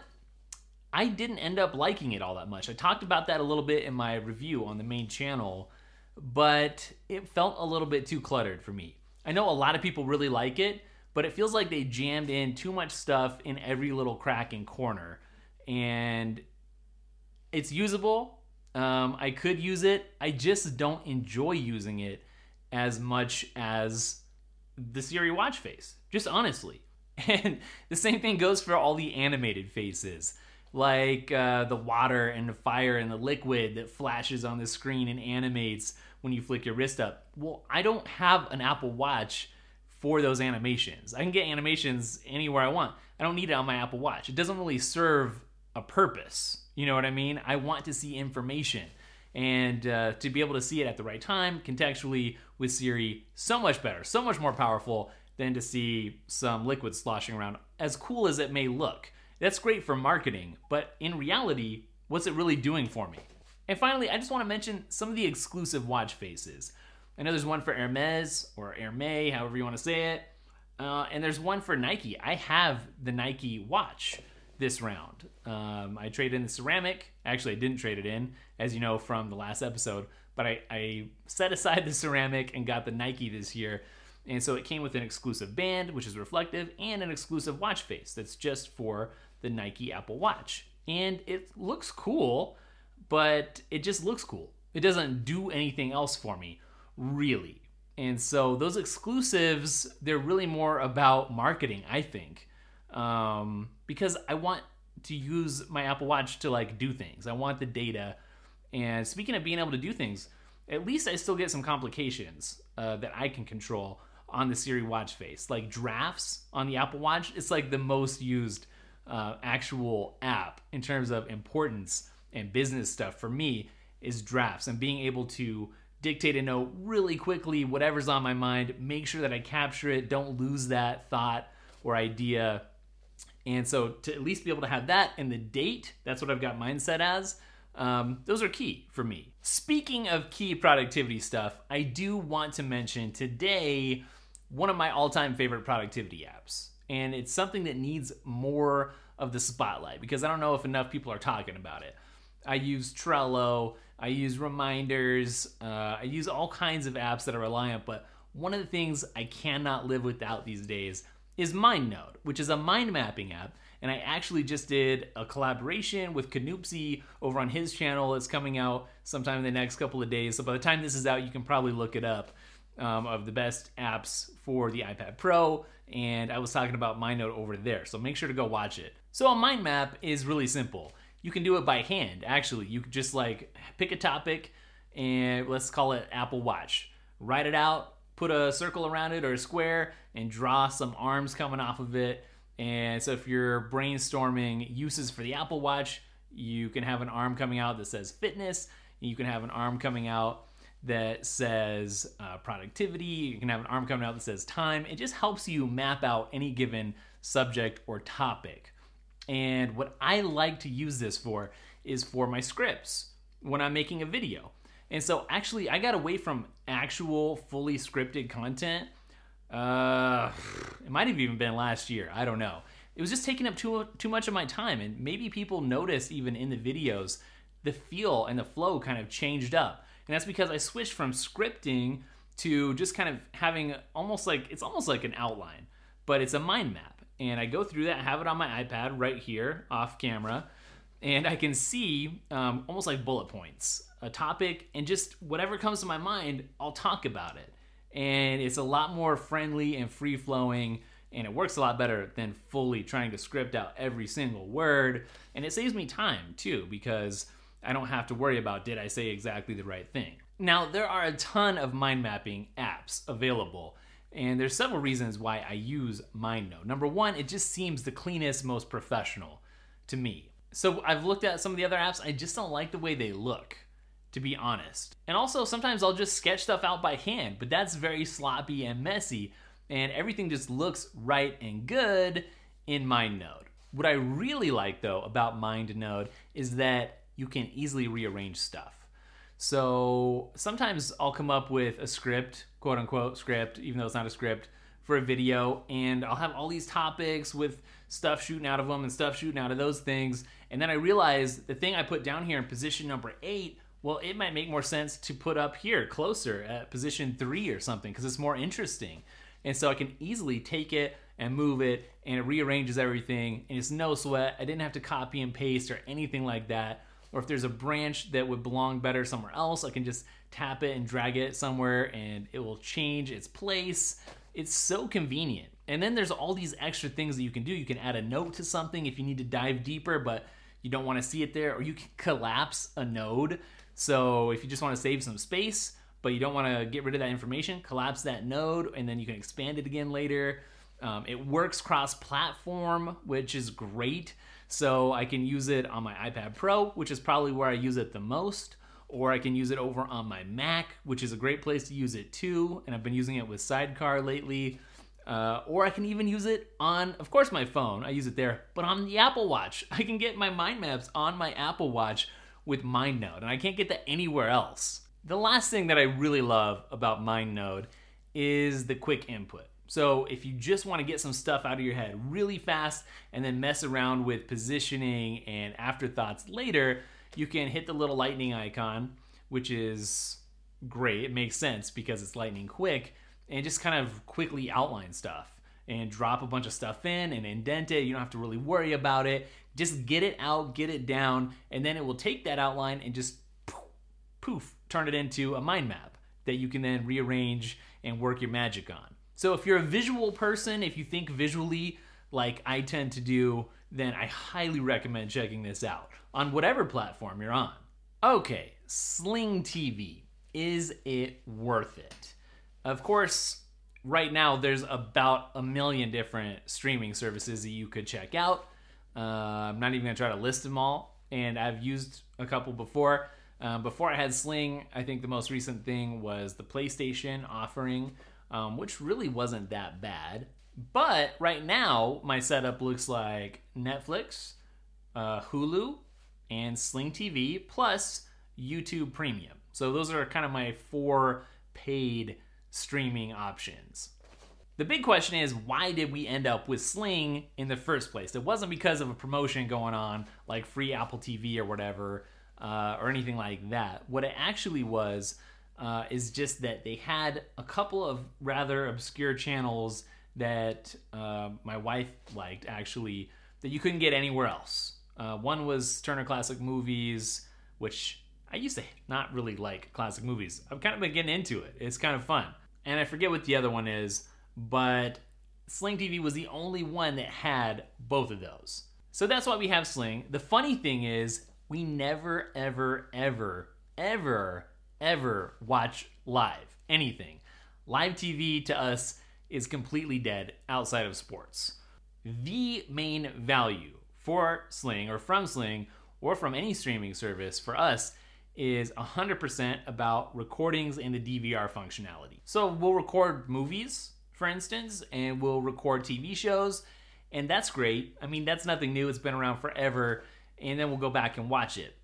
I didn't end up liking it all that much. I talked about that a little bit in my review on the main channel, but it felt a little bit too cluttered for me. I know a lot of people really like it, but it feels like they jammed in too much stuff in every little crack and corner. And it's usable. Um, I could use it. I just don't enjoy using it as much as the Siri watch face, just honestly. [LAUGHS] And the same thing goes for all the animated faces, like uh, the water and the fire and the liquid that flashes on the screen and animates when you flick your wrist up. Well, I don't have an Apple Watch for those animations. I can get animations anywhere I want. I don't need it on my Apple Watch. It doesn't really serve a purpose. You know what I mean? I want to see information. And uh, to be able to see it at the right time, contextually with Siri, so much better, so much more powerful than to see some liquid sloshing around, as cool as it may look. That's great for marketing, but in reality, what's it really doing for me? And finally, I just want to mention some of the exclusive watch faces. I know there's one for Hermes or Hermes, however you want to say it. Uh, and there's one for Nike. I have the Nike watch this round. Um, I traded in the ceramic. Actually, I didn't trade it in, as you know from the last episode, but I, I set aside the ceramic and got the Nike this year. And so it came with an exclusive band, which is reflective, and an exclusive watch face that's just for the Nike Apple Watch. And it looks cool, but it just looks cool. It doesn't do anything else for me, really. And so those exclusives, they're really more about marketing, I think. Um, because I want to use my Apple Watch to like do things. I want the data. And speaking of being able to do things, at least I still get some complications uh, that I can control on the Siri watch face. Like drafts on the Apple Watch, it's like the most used uh, actual app in terms of importance and business stuff for me is drafts and being able to dictate a note really quickly, whatever's on my mind, make sure that I capture it, don't lose that thought or idea. And so to at least be able to have that and the date, that's what I've got mine set as. Um, those are key for me. Speaking of key productivity stuff, I do want to mention today one of my all time favorite productivity apps. And it's something that needs more of the spotlight because I don't know if enough people are talking about it. I use Trello, I use reminders, uh, I use all kinds of apps that are reliant, but one of the things I cannot live without these days is MindNode, which is a mind mapping app. And I actually just did a collaboration with Canoopsy over on his channel. It's coming out sometime in the next couple of days. So by the time this is out, you can probably look it up um, of the best apps for the iPad Pro, and I was talking about MindNode over there, so make sure to go watch it. So a mind map is really simple. You can do it by hand, actually. You could just like pick a topic and let's call it Apple Watch. Write it out, put a circle around it or a square, and draw some arms coming off of it. And so if you're brainstorming uses for the Apple Watch, you can have an arm coming out that says fitness, you can have an arm coming out that says uh, productivity. You can have an arm coming out that says time. It just helps you map out any given subject or topic. And what I like to use this for is for my scripts when I'm making a video. And so actually, I got away from actual fully scripted content. Uh, it might have even been last year. I don't know. It was just taking up too too much of my time, and maybe people notice even in the videos, the feel and the flow kind of changed up. And that's because I switched from scripting to just kind of having almost like it's almost like an outline, but it's a mind map. And I go through that, have it on my iPad right here off camera, and I can see um, almost like bullet points, a topic, and just whatever comes to my mind, I'll talk about it. And it's a lot more friendly and free flowing, and it works a lot better than fully trying to script out every single word. And it saves me time too, because I don't have to worry about did I say exactly the right thing. Now, there are a ton of mind mapping apps available, and there's several reasons why I use MindNode. Number one, it just seems the cleanest, most professional to me. So I've looked at some of the other apps, I just don't like the way they look, to be honest. And also, sometimes I'll just sketch stuff out by hand, but that's very sloppy and messy, and everything just looks right and good in MindNode. What I really like though about MindNode is that you can easily rearrange stuff. So sometimes I'll come up with a script, quote unquote script, even though it's not a script, for a video, and I'll have all these topics with stuff shooting out of them and stuff shooting out of those things. And then I realize the thing I put down here in position number eight, well, it might make more sense to put up here closer at position three or something because it's more interesting. And so I can easily take it and move it and it rearranges everything and it's no sweat. I didn't have to copy and paste or anything like that or if there's a branch that would belong better somewhere else, I can just tap it and drag it somewhere and it will change its place. It's so convenient. And then there's all these extra things that you can do. You can add a note to something if you need to dive deeper, but you don't want to see it there, or you can collapse a node. So if you just want to save some space, but you don't want to get rid of that information, collapse that node, and then you can expand it again later. Um, it works cross platform, which is great. So I can use it on my iPad Pro, which is probably where I use it the most, or I can use it over on my Mac, which is a great place to use it too. And I've been using it with Sidecar lately. Uh, or I can even use it on, of course, my phone. I use it there, but on the Apple Watch. [LAUGHS] I can get my mind maps on my Apple Watch with MindNode, and I can't get that anywhere else. The last thing that I really love about MindNode is the quick input. So if you just want to get some stuff out of your head really fast and then mess around with positioning and afterthoughts later, you can hit the little lightning icon, which is great. It makes sense because it's lightning quick and just kind of quickly outline stuff and drop a bunch of stuff in and indent it. You don't have to really worry about it. Just get it out, get it down, and then it will take that outline and just poof, poof turn it into a mind map that you can then rearrange and work your magic on. So if you're a visual person, if you think visually like I tend to do, then I highly recommend checking this out on whatever platform you're on. Okay, Sling TV. Is it worth it? Of course, right now there's about a million different streaming services that you could check out. Uh, I'm not even gonna try to list them all, and I've used a couple before. Um, before I had Sling, I think the most recent thing was the PlayStation offering um, which really wasn't that bad. But right now, my setup looks like Netflix, uh, Hulu, and Sling TV, plus YouTube Premium. So those are kind of my four paid streaming options. The big question is why did we end up with Sling in the first place? It wasn't because of a promotion going on, like free Apple TV or whatever, uh, or anything like that. What it actually was uh, is just that they had a couple of rather obscure channels that uh, my wife liked actually that you couldn't get anywhere else. Uh, one was Turner Classic Movies, which I used to not really like classic movies. I've kind of been getting into it. It's kind of fun. And I forget what the other one is, but Sling TV was the only one that had both of those. So that's why we have Sling. The funny thing is, we never, ever, ever, ever ever watch live anything. Live TV to us is completely dead outside of sports. The main value for Sling or from Sling or from any streaming service for us is 100% about recordings and the DVR functionality. So we'll record movies, for instance, and we'll record TV shows, and that's great. I mean, that's nothing new, it's been around forever, and then we'll go back and watch it.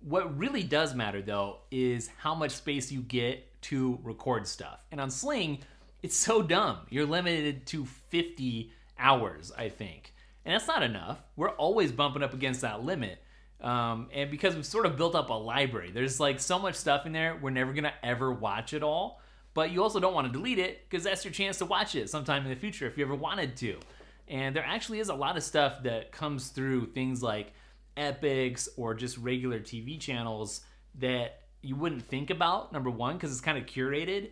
What really does matter though is how much space you get to record stuff. And on Sling, it's so dumb. You're limited to 50 hours, I think. And that's not enough. We're always bumping up against that limit. Um, and because we've sort of built up a library, there's like so much stuff in there, we're never gonna ever watch it all. But you also don't want to delete it because that's your chance to watch it sometime in the future if you ever wanted to. And there actually is a lot of stuff that comes through things like Epix or just regular TV channels that you wouldn't think about. Number one, because it's kind of curated.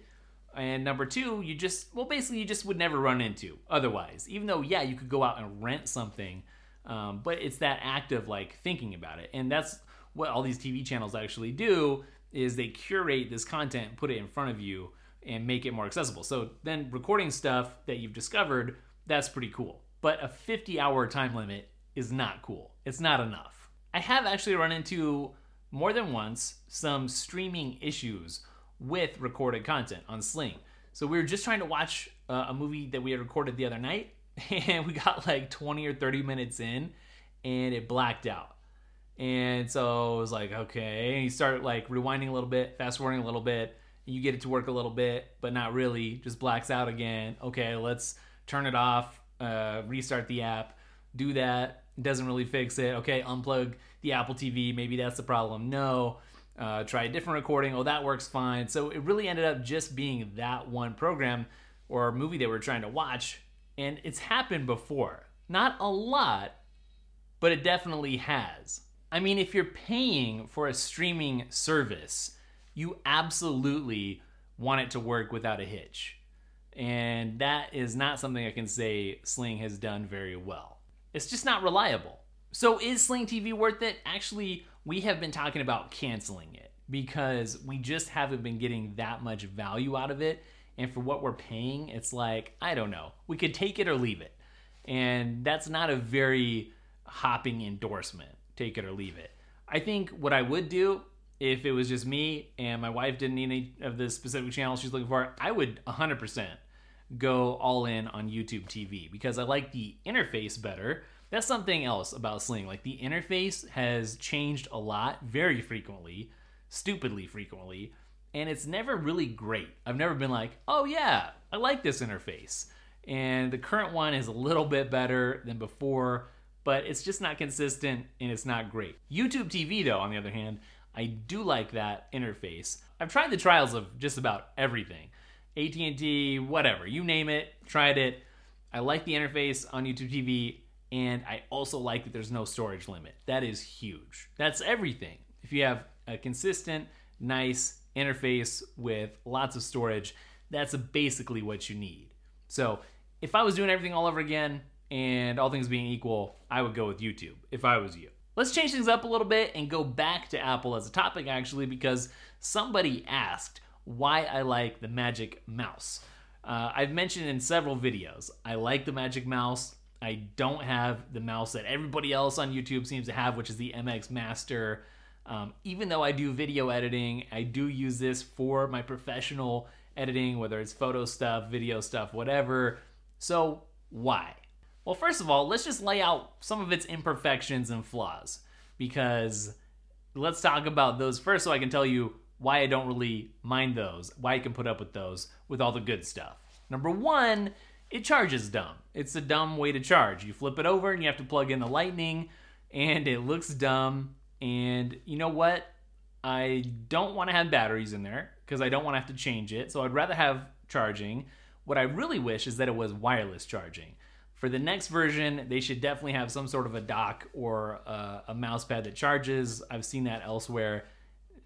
And number two, you just, well, basically, you just would never run into otherwise. Even though, yeah, you could go out and rent something, um, but it's that act of like thinking about it. And that's what all these TV channels actually do is they curate this content, put it in front of you, and make it more accessible. So then recording stuff that you've discovered, that's pretty cool. But a 50 hour time limit is not cool. It's not enough. I have actually run into more than once some streaming issues with recorded content on Sling. So we were just trying to watch uh, a movie that we had recorded the other night, [LAUGHS] and we got like 20 or 30 minutes in, and it blacked out. And so it was like, okay. And you start like rewinding a little bit, fast forwarding a little bit, you get it to work a little bit, but not really, just blacks out again. Okay, let's turn it off, uh, restart the app, do that, doesn't really fix it. Okay, unplug the Apple TV. Maybe that's the problem. No. Uh, try a different recording. Oh, that works fine. So it really ended up just being that one program or movie they were trying to watch. And it's happened before. Not a lot, but it definitely has. I mean, if you're paying for a streaming service, you absolutely want it to work without a hitch. And that is not something I can say Sling has done very well. It's just not reliable. So is Sling TV worth it? Actually, we have been talking about canceling it because we just haven't been getting that much value out of it. And for what we're paying, it's like, I don't know. We could take it or leave it. And that's not a very hopping endorsement. Take it or leave it. I think what I would do if it was just me and my wife didn't need any of the specific channels she's looking for, I would 100% go all in on YouTube TV because I like the interface better. That's something else about Sling. Like the interface has changed a lot very frequently, stupidly frequently, and it's never really great. I've never been like, oh yeah, I like this interface. And the current one is a little bit better than before, but it's just not consistent and it's not great. YouTube TV, though, on the other hand, I do like that interface. I've tried the trials of just about everything. AT&T, whatever, you name it, tried it. I like the interface on YouTube TV and I also like that there's no storage limit. That is huge. That's everything. If you have a consistent, nice interface with lots of storage, that's basically what you need. So, if I was doing everything all over again and all things being equal, I would go with YouTube if I was you. Let's change things up a little bit and go back to Apple as a topic actually because somebody asked why I like the Magic Mouse. Uh, I've mentioned in several videos, I like the Magic Mouse. I don't have the mouse that everybody else on YouTube seems to have, which is the MX Master. Um, even though I do video editing, I do use this for my professional editing, whether it's photo stuff, video stuff, whatever. So, why? Well, first of all, let's just lay out some of its imperfections and flaws because let's talk about those first so I can tell you why I don't really mind those, why I can put up with those with all the good stuff. Number one, it charges dumb. It's a dumb way to charge. You flip it over and you have to plug in the lightning, and it looks dumb. And you know what? I don't want to have batteries in there because I don't want to have to change it. So I'd rather have charging. What I really wish is that it was wireless charging. For the next version, they should definitely have some sort of a dock or uh, a, a mouse pad that charges. I've seen that elsewhere.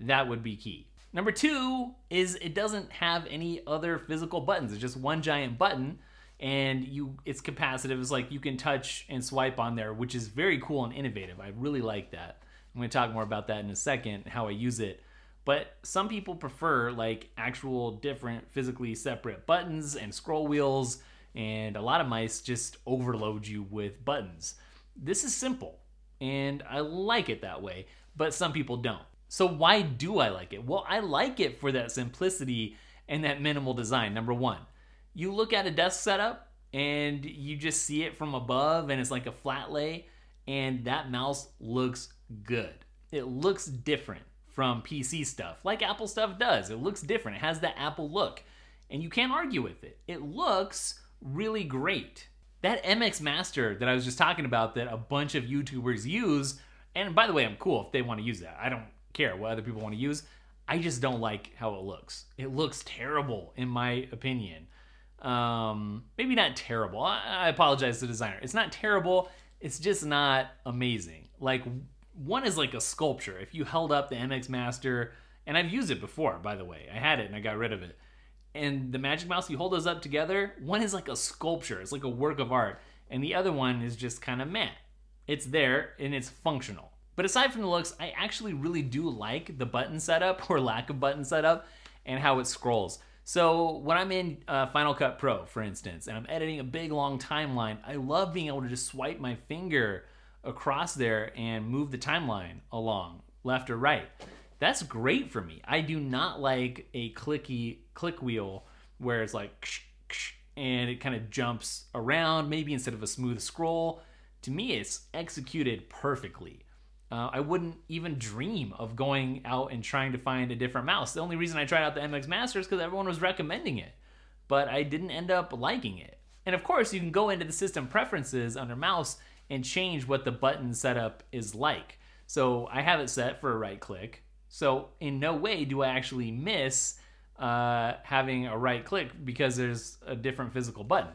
That would be key. Number two is it doesn't have any other physical buttons. It's just one giant button and you it's capacitive. It's like you can touch and swipe on there, which is very cool and innovative. I really like that. I'm going to talk more about that in a second, how I use it. But some people prefer like actual different physically separate buttons and scroll wheels, and a lot of mice just overload you with buttons. This is simple, and I like it that way, but some people don't. So, why do I like it? Well, I like it for that simplicity and that minimal design. Number one, you look at a desk setup and you just see it from above and it's like a flat lay and that mouse looks good. It looks different from PC stuff, like Apple stuff does. It looks different. It has that Apple look, and you can't argue with it. It looks really great. That MX Master that I was just talking about, that a bunch of YouTubers use, and by the way, I'm cool if they want to use that. I don't care what other people want to use. I just don't like how it looks. It looks terrible, in my opinion. Um, maybe not terrible. I, I apologize to the designer. It's not terrible. It's just not amazing. Like one is like a sculpture. If you held up the MX Master, and I've used it before, by the way, I had it and I got rid of it. And the Magic Mouse, you hold those up together. One is like a sculpture. It's like a work of art, and the other one is just kind of meh. It's there and it's functional. But aside from the looks, I actually really do like the button setup [LAUGHS] or lack of button setup and how it scrolls. So when I'm in uh, Final Cut Pro, for instance, and I'm editing a big long timeline, I love being able to just swipe my finger across there and move the timeline along, left or right. That's great for me. I do not like a clicky click wheel where it's like and it kind of jumps around, maybe instead of a smooth scroll. To me, it's executed perfectly. Uh, I wouldn't even dream of going out and trying to find a different mouse. The only reason I tried out the MX Master is because everyone was recommending it, but I didn't end up liking it. And of course, you can go into the system preferences under mouse and change what the button setup is like. So I have it set for a right click. So in no way do I actually miss uh, having a right click because there's a different physical button.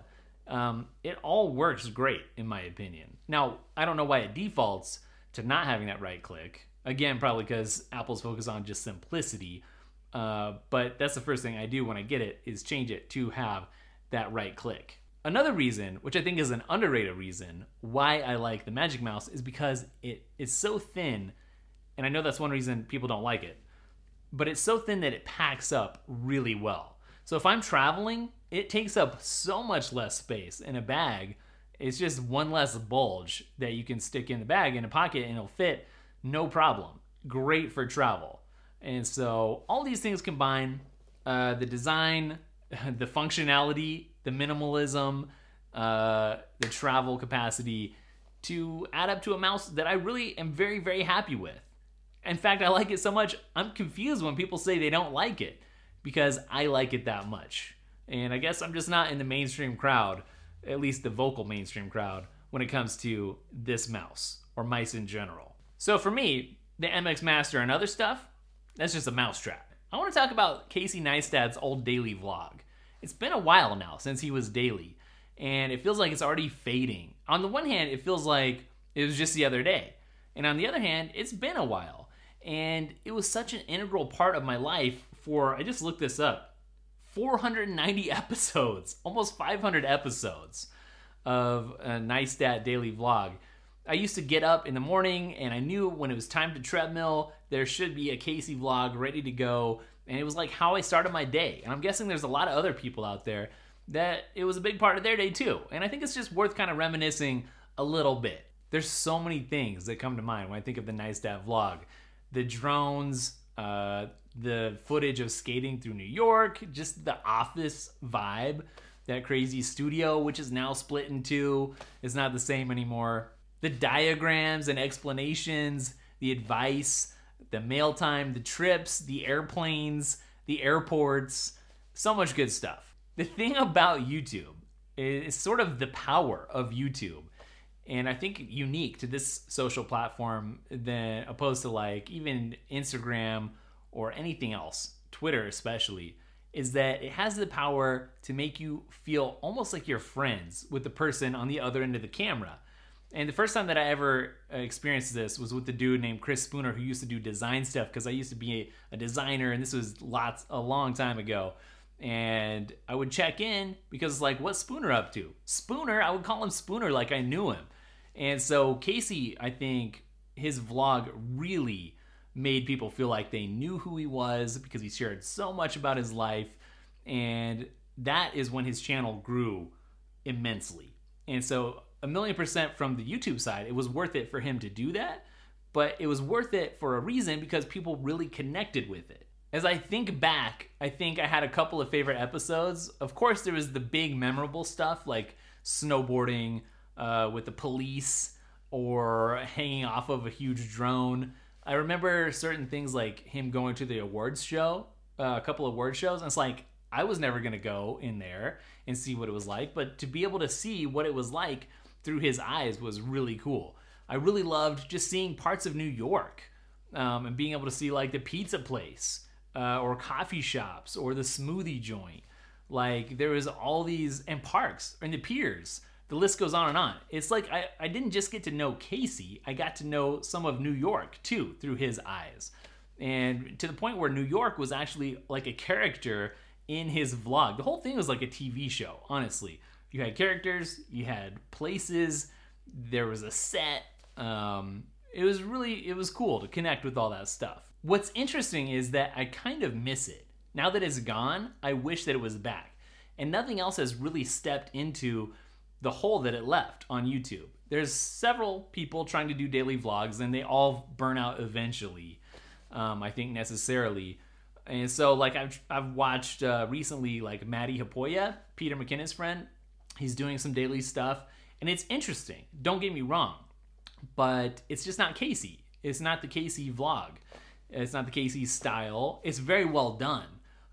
Um, it all works great in my opinion. Now I don't know why it defaults to not having that right click. Again, probably because Apple's focus on just simplicity. Uh, but that's the first thing I do when I get it is change it to have that right click. Another reason, which I think is an underrated reason, why I like the Magic Mouse is because it is so thin, and I know that's one reason people don't like it, but it's so thin that it packs up really well. So if I'm traveling, it takes up so much less space in a bag it's just one less bulge that you can stick in the bag in a pocket and it'll fit no problem. Great for travel. And so all these things combine uh, the design, [LAUGHS] the functionality, the minimalism, uh, the travel capacity to add up to a mouse that I really am very, very happy with. In fact, I like it so much, I'm confused when people say they don't like it because I like it that much. And I guess I'm just not in the mainstream crowd, at least the vocal mainstream crowd, when it comes to this mouse or mice in general. So for me, the MX Master and other stuff, that's just a mousetrap. I want to talk about Casey Neistat's old daily vlog. It's been a while now since he was daily, and it feels like it's already fading. On the one hand, it feels like it was just the other day. And on the other hand, it's been a while. And it was such an integral part of my life for, I just looked this up, 490 [LAUGHS] episodes, almost 500 episodes of a Neistat daily vlog. I used to get up in the morning and I knew when it was time to treadmill, there should be a Casey vlog ready to go. And it was like how I started my day. And I'm guessing there's a lot of other people out there that it was a big part of their day too. And I think it's just worth kind of reminiscing a little bit. There's so many things that come to mind when I think of the Neistat vlog. The drones, uh, the footage of skating through New York, just the office vibe, that crazy studio, which is now split in two, is not the same anymore. The diagrams and explanations, the advice, the mail time, the trips, the airplanes, the airports, so much good stuff. The thing about YouTube is sort of the power of YouTube and I think unique to this social platform than opposed to like even Instagram or anything else, Twitter especially, is that it has the power to make you feel almost like you're friends with the person on the other end of the camera. And the first time that I ever uh, experienced this was with the dude named Chris Spooner who used to do design stuff because I used to be a, designer and this was lots a long time ago. And I would check in because like what's Spooner up to? Spooner, I would call him Spooner like I knew him. And so Casey, I think his vlog really made people feel like they knew who he was because he shared so much about his life. And that is when his channel grew immensely. And so, a million percent from the YouTube side, it was worth it for him to do that. But it was worth it for a reason because people really connected with it. As I think back, I think I had a couple of favorite episodes. Of course, there was the big memorable stuff like snowboarding uh, with the police or hanging off of a huge drone. I remember certain things like him going to the awards show, uh, a couple of award shows, and it's like I was never gonna go in there and see what it was like, but to be able to see what it was like through his eyes was really cool. I really loved just seeing parts of New York um, and being able to see like the pizza place uh, or coffee shops or the smoothie joint. Like there was all these and parks and the piers the list goes on and on. It's like I, I didn't just get to know Casey, I got to know some of New York too through his eyes. And to the point where New York was actually like a character in his vlog. The whole thing was like a TV show, honestly. You had characters, you had places, there was a set. Um, it was really, it was cool to connect with all that stuff. What's interesting is that I kind of miss it. Now that it's gone, I wish that it was back. And nothing else has really stepped into the hole that it left on YouTube. There's several people trying to do daily vlogs, and they all burn out eventually. Um, I think necessarily. And so, like I've I've watched uh, recently, like Matti Haapoja, Peter McKinnon's friend. He's doing some daily stuff, and it's interesting. Don't get me wrong, but it's just not Casey. It's not the Casey vlog. It's not the Casey style. It's very well done.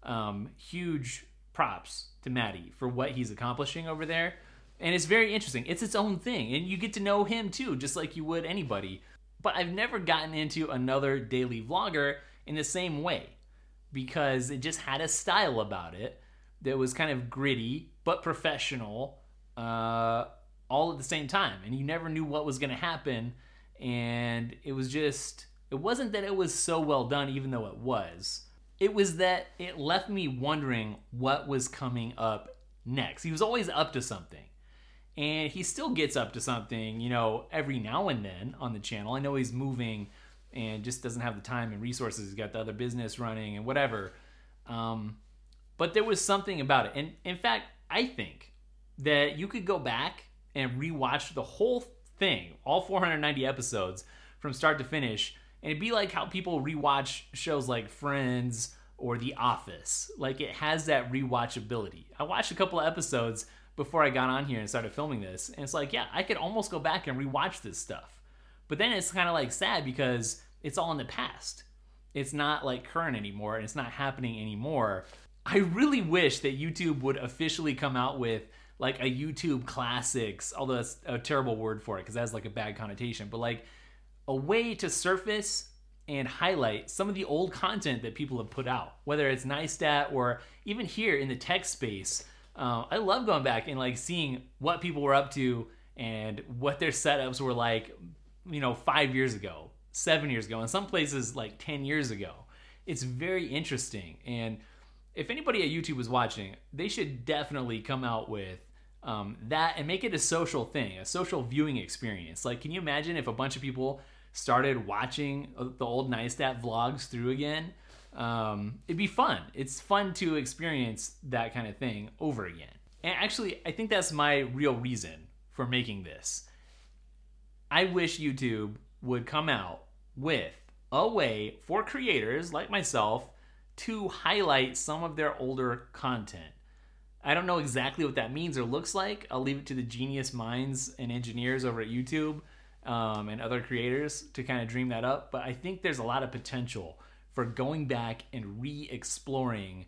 Um, huge props to Matti for what he's accomplishing over there and it's very interesting. It's its own thing, and you get to know him too, just like you would anybody. But I've never gotten into another daily vlogger in the same way because it just had a style about it that was kind of gritty but professional uh, all at the same time, and you never knew what was going to happen. And it was just, it wasn't that it was so well done, even though it was. It was that it left me wondering what was coming up next. He was always up to something and he still gets up to something, you know, every now and then on the channel. I know he's moving and just doesn't have the time and resources. He's got the other business running and whatever. Um, but there was something about it. And in fact, I think that you could go back and rewatch the whole thing, all 490 episodes from start to finish, and it'd be like how people rewatch shows like Friends or The Office. Like it has that rewatchability. I watched a couple of episodes before I got on here and started filming this, and it's like, yeah, I could almost go back and rewatch this stuff. But then it's kind of like sad because it's all in the past. It's not like current anymore and it's not happening anymore. I really wish that YouTube would officially come out with like a YouTube classics, although that's a terrible word for it because that has like a bad connotation, but like a way to surface and highlight some of the old content that people have put out, whether it's Neistat or even here in the tech space. Uh, I love going back and like seeing what people were up to and what their setups were like, you know, five years ago, seven years ago, in some places like 10 years ago. It's very interesting. And if anybody at YouTube was watching, they should definitely come out with um, that and make it a social thing, a social viewing experience. Like, can you imagine if a bunch of people started watching uh, the old Neistat vlogs through again? Um, it'd be fun. It's fun to experience that kind of thing over again. And actually, I think that's my real reason for making this. I wish YouTube would come out with a way for creators like myself to highlight some of their older content. I don't know exactly what that means or looks like. I'll leave it to the genius minds and engineers over at YouTube um, and other creators to kind of dream that up. But I think there's a lot of potential for going back and re exploring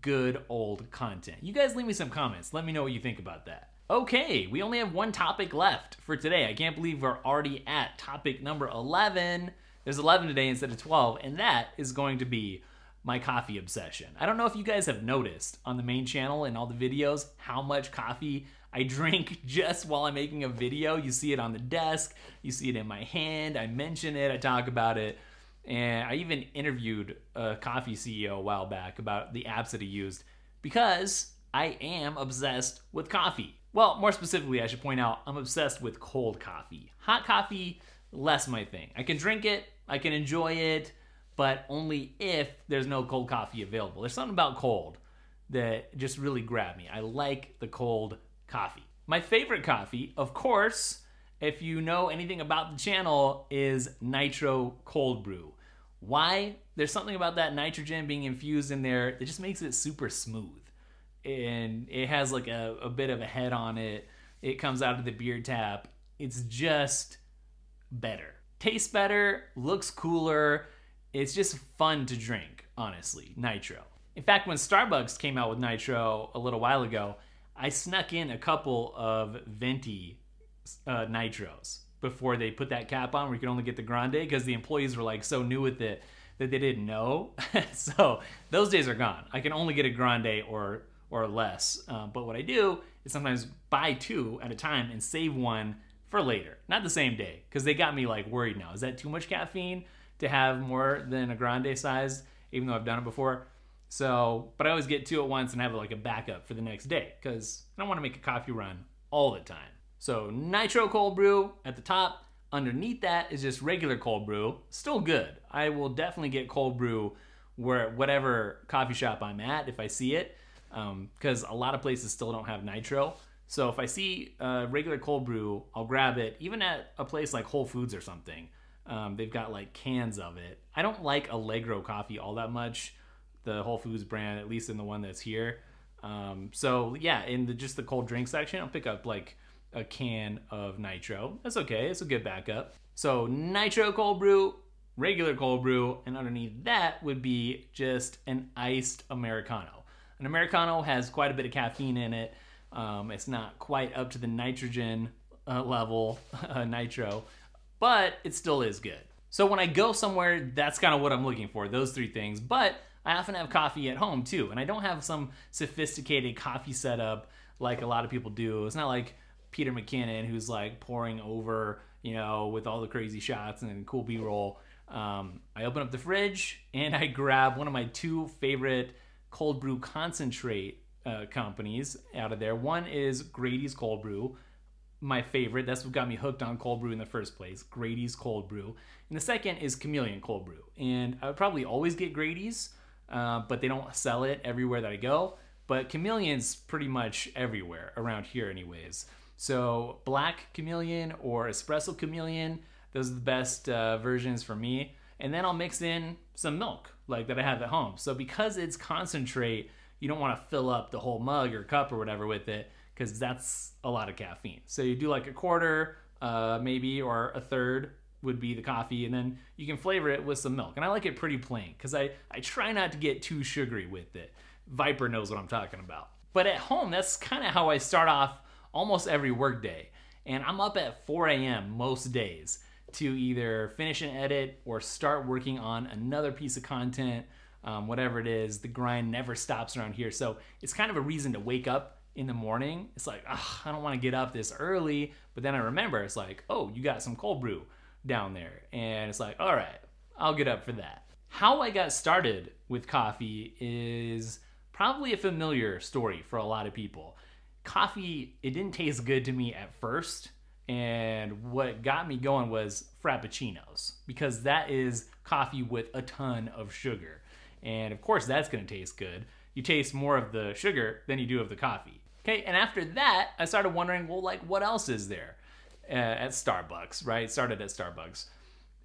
good old content. You guys leave me some comments. Let me know what you think about that. Okay, we only have one topic left for today. I can't believe we're already at topic number 11. There's 11 today instead of 12, and that is going to be my coffee obsession. I don't know if you guys have noticed on the main channel and all the videos how much coffee I [LAUGHS] drink just while I'm making a video. You see it on the desk, you see it in my hand, I mention it, I talk about it. And I even interviewed a coffee CEO a while back about the apps that he used because I am obsessed with coffee. Well, more specifically, I should point out I'm obsessed with cold coffee. Hot coffee, less my thing. I can drink it, I can enjoy it, but only if there's no cold coffee available. There's something about cold that just really grabbed me. I like the cold coffee. My favorite coffee, of course, if you know anything about the channel, is Nitro Cold Brew. Why? There's something about that nitrogen being infused in there that just makes it super smooth. And it has like a, a bit of a head on it. It comes out of the beer tap. It's just better. Tastes better, looks cooler, it's just fun to drink, honestly, Nitro. In fact, when Starbucks came out with Nitro a little while ago, I snuck in a couple of venti uh, Nitros before they put that cap on where you could only get the grande because the employees were like so new with it that they didn't know. [LAUGHS] so those days are gone. I can only get a grande or or less. Uh, but what I do is sometimes buy two at a time and save one for later, not the same day, because they got me like worried now. Is that too much caffeine? to have more than a grande size, even though I've done it before. So, but I always get two at once and have like a backup for the next day because I don't want to make a coffee run all the time. So, nitro cold brew at the top. Underneath that is just regular cold brew. Still good. I will definitely get cold brew where whatever coffee shop I'm at if I see it, because um, a lot of places still don't have nitro. So if I see a regular cold brew, I'll grab it, even at a place like Whole Foods or something. Um, they've got like cans of it. I don't like Allegro coffee all that much, the Whole Foods brand, at least in the one that's here. Um, so yeah, in the just the cold drink section, I'll pick up like a can of nitro. That's okay. It's a good backup. So nitro cold brew, regular cold brew, and underneath that would be just an iced americano. An americano has quite a bit of caffeine in it. Um, it's not quite up to the nitrogen uh, level, [LAUGHS] uh, nitro, but it still is good. So when I go somewhere, that's kind of what I'm looking for, those three things. But I often have coffee at home too, and I don't have some sophisticated coffee setup like a lot of people do. It's not like Peter McKinnon who's like pouring over, you know, with all the crazy shots and cool B-roll. Um, I open up the fridge and I grab one of my two favorite cold brew concentrate uh, companies out of there. One is Grady's Cold Brew, my favorite. That's what got me hooked on cold brew in the first place. Grady's cold brew. And the second is Chameleon cold brew. And I would probably always get Grady's, uh, but they don't sell it everywhere that I go. But Chameleon's pretty much everywhere around here, anyways. So black chameleon or espresso chameleon, those are the best uh, versions for me. and then I'll mix in some milk like that I have at home. So because it's concentrate, you don't want to fill up the whole mug or cup or whatever with it because that's a lot of caffeine. So you do like a quarter, uh, maybe, or a third would be the coffee, and then you can flavor it with some milk. And I like it pretty plain because I, I try not to get too sugary with it. Viper knows what I'm talking about. But at home, that's kind of how I start off almost every workday. And I'm up at 4 a.m. most days to either finish an edit or start working on another piece of content, um, whatever it is. The grind never stops around here. So it's kind of a reason to wake up in the morning. It's like, I don't want to get up this early. But then I remember it's like, oh, you got some cold brew down there. And it's like, all right, I'll get up for that. How I got started with coffee is probably a familiar story for a lot of people. Coffee, it didn't taste good to me at first. And what got me going was Frappuccinos, because that is coffee with a ton of sugar. And of course, that's gonna taste good. You taste more of the sugar than you do of the coffee. Okay, and after that, I started wondering, well, like, what else is there uh, at Starbucks, right? Started at Starbucks.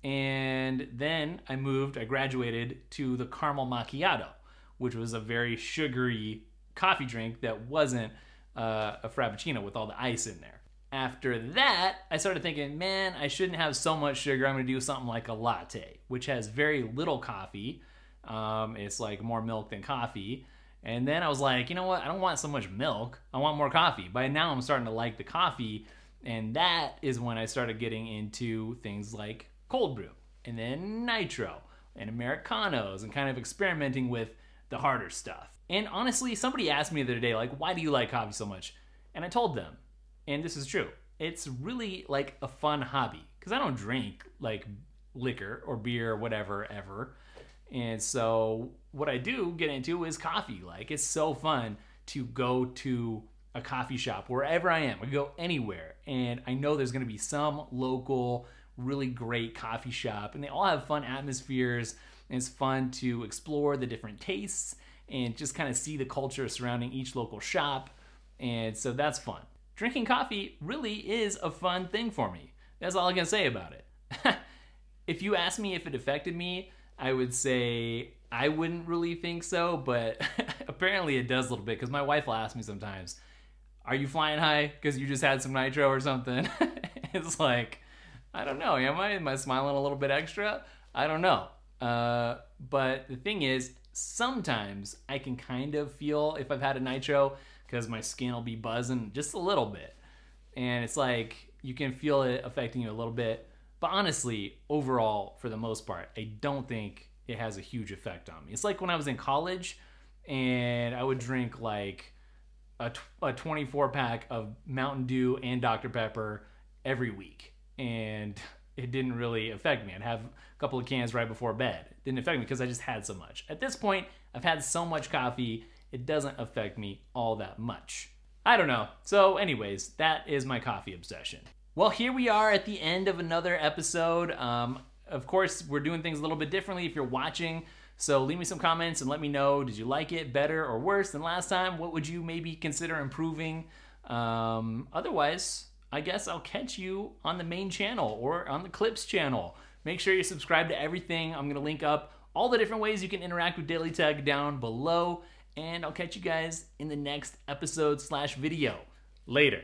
And then I moved, I graduated to the caramel macchiato, which was a very sugary coffee drink that wasn't uh, a frappuccino with all the ice in there. After that, I started thinking, man, I shouldn't have so much sugar. I'm going to do something like a latte, which has very little coffee. Um, it's like more milk than coffee. And then I was like, you know what? I don't want so much milk. I want more coffee. By now, I'm starting to like the coffee. And that is when I started getting into things like cold brew and then nitro and Americanos and kind of experimenting with the harder stuff. And honestly, somebody asked me the other day, like, why do you like coffee so much? And I told them, and this is true. It's really like a fun hobby because I don't drink like liquor or beer or whatever ever. And so what I do get into is coffee. Like it's so fun to go to a coffee shop wherever I am. I go anywhere and I know there's going to be some local really great coffee shop and they all have fun atmospheres and it's fun to explore the different tastes and just kind of see the culture surrounding each local shop. And so that's fun drinking coffee really is a fun thing for me. That's all I can say about it. [LAUGHS] if you ask me if it affected me, I would say I wouldn't really think so, but [LAUGHS] apparently it does a little bit because my wife will ask me sometimes, Are you flying high because you just had some nitro or something? [LAUGHS] it's like, I don't know. Am I? Am I smiling a little bit extra? I don't know. Uh, but the thing is, sometimes I can kind of feel if I've had a nitro because my skin will be buzzing just a little bit. And it's like you can feel it affecting you a little bit. But honestly, overall, for the most part, I don't think it has a huge effect on me. It's like when I was in college and I would drink like a, a 24 pack of Mountain Dew and Dr. Pepper every week. And [LAUGHS] it didn't really affect me. I'd have couple of cans right before bed. It didn't affect me because I just had so much. At this point, I've had so much coffee it doesn't affect me all that much. I don't know. So, anyways, that is my coffee obsession. Well, here we are at the end of another episode. Um, of course, we're doing things a little bit differently if you're watching. So leave me some comments and let me know did you like it better or worse than last time? What would you maybe consider improving? Um, otherwise, I guess I'll catch you on the main channel or on the Clips channel. Make sure you subscribe to everything. I'm going to link up all the different ways you can interact with Daily Tech down below and I'll catch you guys in the next episode slash video. Later.